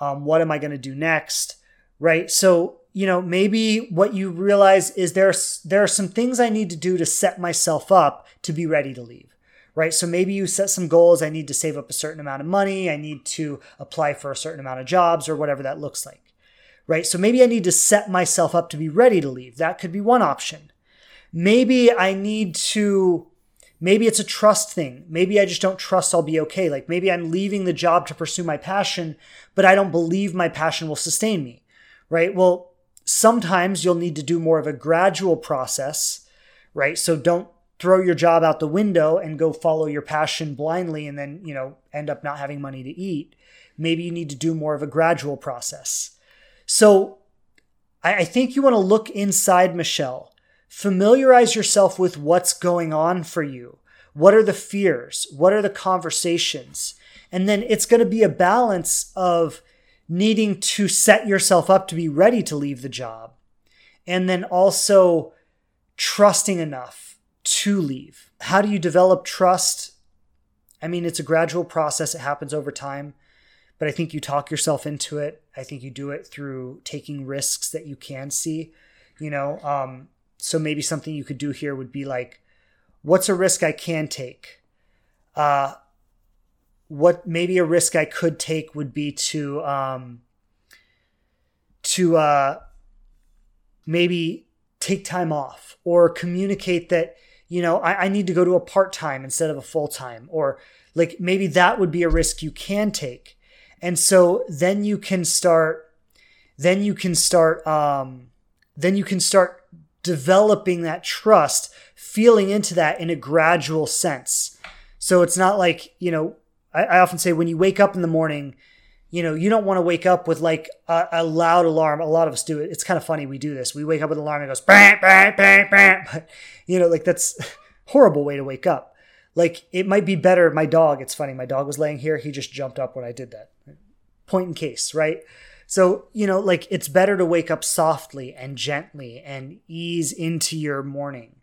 um, what am I going to do next, right? So you know, maybe what you realize is there's there are some things I need to do to set myself up to be ready to leave, right? So maybe you set some goals. I need to save up a certain amount of money. I need to apply for a certain amount of jobs or whatever that looks like, right? So maybe I need to set myself up to be ready to leave. That could be one option. Maybe I need to Maybe it's a trust thing. Maybe I just don't trust I'll be okay. Like maybe I'm leaving the job to pursue my passion, but I don't believe my passion will sustain me, right? Well, sometimes you'll need to do more of a gradual process, right? So don't throw your job out the window and go follow your passion blindly and then, you know, end up not having money to eat. Maybe you need to do more of a gradual process. So I, think you want to look inside Michelle familiarize yourself with what's going on for you. What are the fears? What are the conversations? And then it's going to be a balance of needing to set yourself up to be ready to leave the job and then also trusting enough to leave. How do you develop trust? I mean, it's a gradual process, it happens over time, but I think you talk yourself into it. I think you do it through taking risks that you can see. You know, um, so maybe something you could do here would be like, what's a risk I can take? Uh, what maybe a risk I could take would be to um, to uh, maybe take time off or communicate that you know I, I need to go to a part time instead of a full time or like maybe that would be a risk you can take and so then you can start then you can start um, then you can start developing that trust feeling into that in a gradual sense so it's not like you know I, I often say when you wake up in the morning you know, you don't want to wake up with like a, a, loud alarm. A lot of us do it. It's kind of funny we do this. We wake up with an alarm it goes bang, bang, bang, bang. But, you know, like that's horrible way to wake up. Like it might be better. My dog, it's funny. My dog was laying here. He just jumped up when I did that. Point in case, right? So, you know, like it's better to wake up softly and gently and ease into your morning.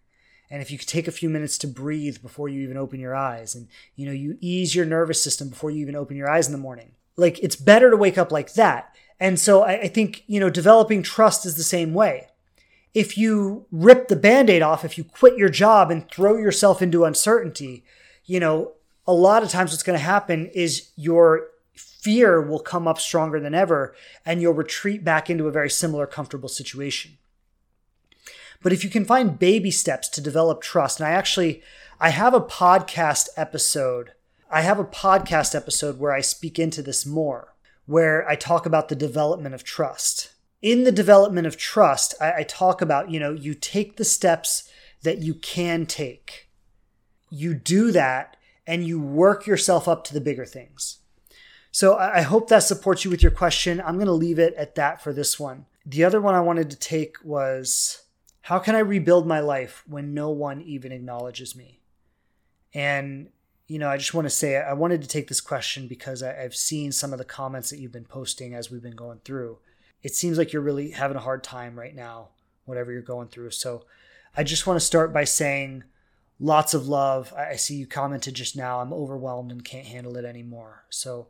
And if you take a few minutes to breathe before you even open your eyes and, you know, you ease your nervous system before you even open your eyes in the morning like it's better to wake up like that. And so I, I think, you know, developing trust is the same way. If you rip the band aid off, if you quit your job and throw yourself into uncertainty, you know, a lot of times what's going to happen is your fear will come up stronger than ever and you'll retreat back into a very similar comfortable situation. But if you can find baby steps to develop trust, and I actually I have a podcast episode I have a podcast episode where I speak into this more, where I talk about the development of trust. In the development of trust, I, I talk about, you know, you take the steps that you can take. You do that and you work yourself up to the bigger things. So I hope that supports you with your question. I'm going to leave it at that for this one. The other one I wanted to take was how can I rebuild my life when no one even acknowledges me? And you know, I just want to say I wanted to take this question because I, have seen some of the comments that you've been posting as we've been going through. It seems like you're really having a hard time right now, whatever you're going through. So I just want to start by saying lots of love. I see you commented just now. I'm overwhelmed and can't handle it anymore. So,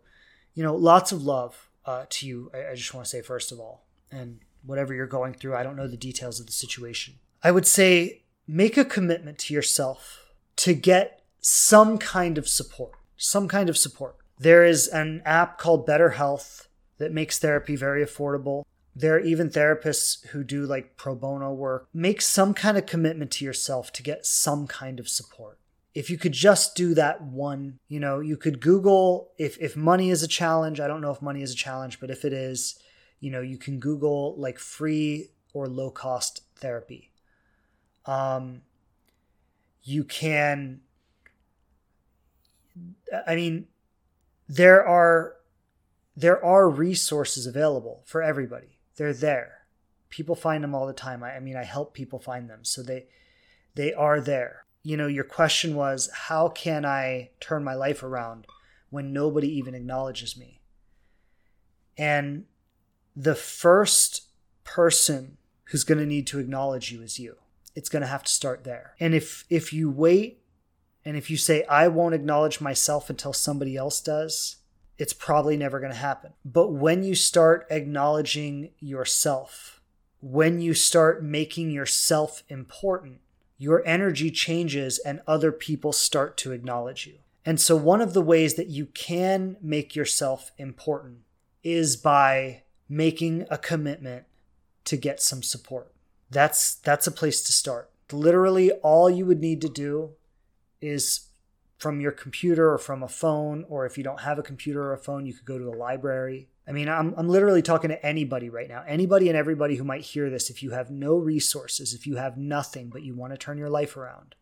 you know, lots of love uh, to you. I, I just want to say, first of all, and whatever you're going through, I don't know the details of the situation. I would say make a commitment to yourself to get some kind of support. Some kind of support. There is an app called BetterHelp that makes therapy very affordable. There are even therapists who do like pro bono work. Make some kind of commitment to yourself to get some kind of support. If you could just do that one, you know, you could Google if, if money is a challenge. I don't know if money is a challenge, but if it is, you know, you can Google like free or low cost therapy. Um, you can I mean, there are there are resources available for everybody. They're there. People find them all the time. I, I mean, I help people find them, so they they are there. You know, your question was, how can I turn my life around when nobody even acknowledges me? And the first person who's going to need to acknowledge you is you. It's going to have to start there. And if if you wait and if you say, I won't acknowledge myself until somebody else does, it's probably never going to happen. But when you start acknowledging yourself, when you start making yourself important, your energy changes and other people start to acknowledge you. And so, one of the ways that you can make yourself important is by making a commitment to get some support. That's that's a place to start. Literally all you would need to do is from your computer or from a phone, or if you don't have a computer or a phone, you could go to a library. I mean, I'm, I'm literally talking to anybody right now, anybody and everybody who might hear this. If you have no resources, if you have nothing, but you want to turn your life around,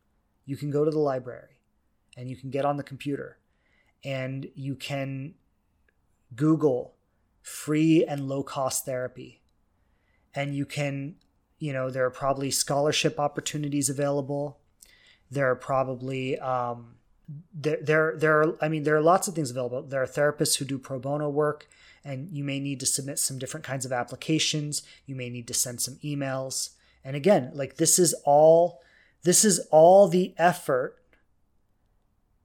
you can go to the library and you can get on the computer and you can Google free and low cost therapy. And you can, you know, there are probably scholarship opportunities available there are probably um, there, there there are I mean there are lots of things available. There are therapists who do pro bono work, and you may need to submit some different kinds of applications. You may need to send some emails. And again, like this is all this is all the effort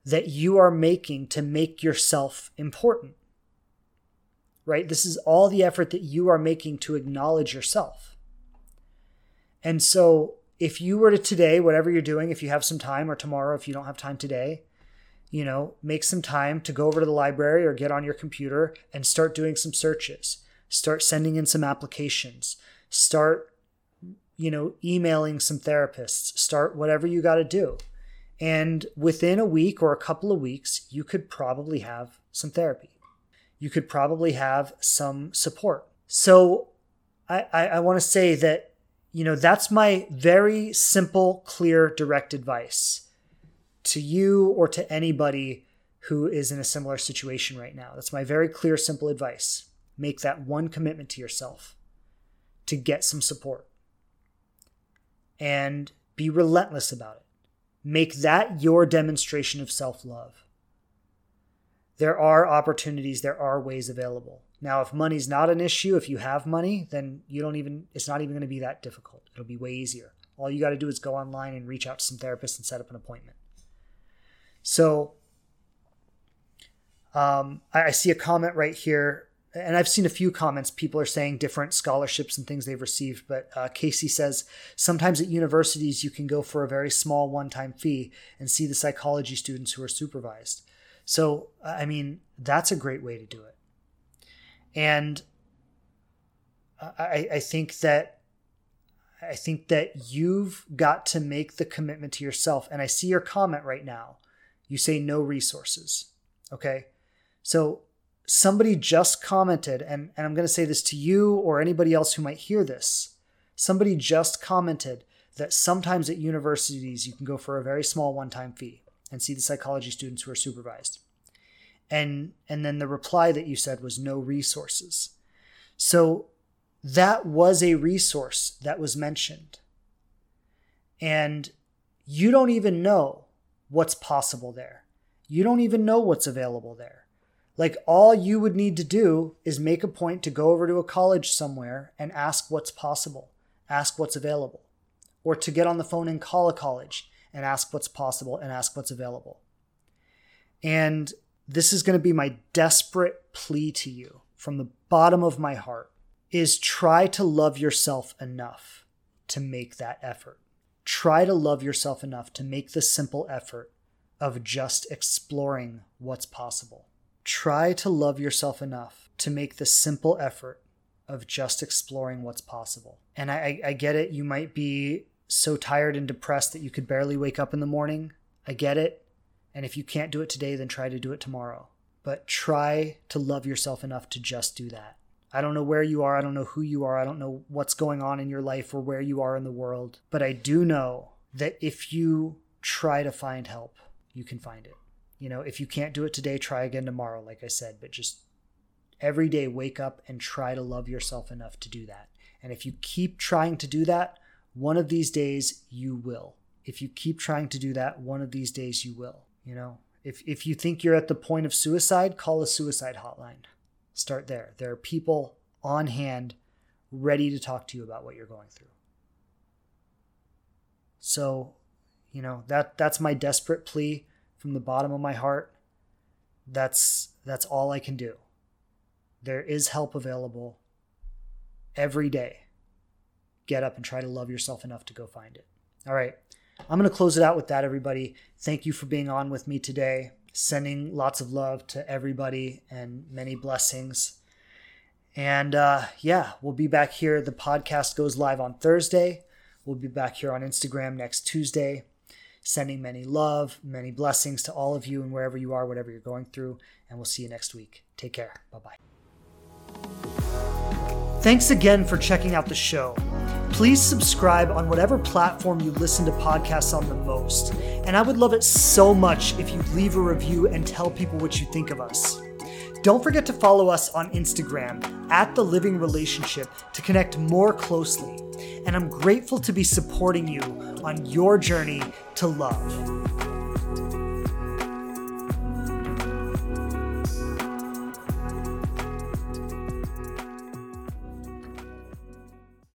that you are making to make yourself important. Right? This is all the effort that you are making to acknowledge yourself. And so if you were to today, whatever you're doing, if you have some time, or tomorrow, if you don't have time today, you know, make some time to go over to the library or get on your computer and start doing some searches. Start sending in some applications. Start, you know, emailing some therapists. Start whatever you got to do. And within a week or a couple of weeks, you could probably have some therapy. You could probably have some support. So I, I, I want to say that, you know, that's my very simple, clear, direct advice to you or to anybody who is in a similar situation right now. That's my very clear, simple advice. Make that one commitment to yourself to get some support and be relentless about it. Make that your demonstration of self love. There are opportunities, there are ways available. Now, if money's not an issue, if you have money, then you don't even, it's not even going to be that difficult. It'll be way easier. All you got to do is go online and reach out to some therapists and set up an appointment. So um, I, I see a comment right here, and I've seen a few comments. People are saying different scholarships and things they've received, but uh, Casey says sometimes at universities you can go for a very small one time fee and see the psychology students who are supervised. So, I mean, that's a great way to do it. And I, I think that I think that you've got to make the commitment to yourself. And I see your comment right now you say no resources. Okay. So somebody just commented, and, and I'm going to say this to you or anybody else who might hear this. Somebody just commented that sometimes at universities you can go for a very small one time fee and see the psychology students who are supervised. And, and then the reply that you said was no resources. So that was a resource that was mentioned. And you don't even know what's possible there. You don't even know what's available there. Like, all you would need to do is make a point to go over to a college somewhere and ask what's possible, ask what's available, or to get on the phone and call a college and ask what's possible and ask what's available. And this is going to be my desperate plea to you from the bottom of my heart is try to love yourself enough to make that effort try to love yourself enough to make the simple effort of just exploring what's possible. Try to love yourself enough to make the simple effort of just exploring what's possible. And I, I, get it. You might be so tired and depressed that you could barely wake up in the morning. I get it. And if you can't do it today, then try to do it tomorrow. But try to love yourself enough to just do that. I don't know where you are. I don't know who you are. I don't know what's going on in your life or where you are in the world. But I do know that if you try to find help, you can find it. You know, if you can't do it today, try again tomorrow, like I said. But just every day, wake up and try to love yourself enough to do that. And if you keep trying to do that, one of these days you will. If you keep trying to do that, one of these days you will. You know, if, if you think you're at the point of suicide, call a suicide hotline. Start there. There are people on hand ready to talk to you about what you're going through. So, you know, that that's my desperate plea from the bottom of my heart. That's that's all I can do. There is help available every day. Get up and try to love yourself enough to go find it. All right. I'm going to close it out with that, everybody. Thank you for being on with me today sending lots of love to everybody and many blessings. And uh, yeah, we'll be back here. The podcast goes live on Thursday. We'll be back here on Instagram next Tuesday, sending many love, many blessings to all of you and wherever you are, whatever you're going through. And we'll see you next week. Take care. Bye bye. Thanks again for checking out the show. Please subscribe on whatever platform you listen to podcasts on the most. And I would love it so much if you leave a review and tell people what you think of us. Don't forget to follow us on Instagram at The Living Relationship to connect more closely. And I'm grateful to be supporting you on your journey to love.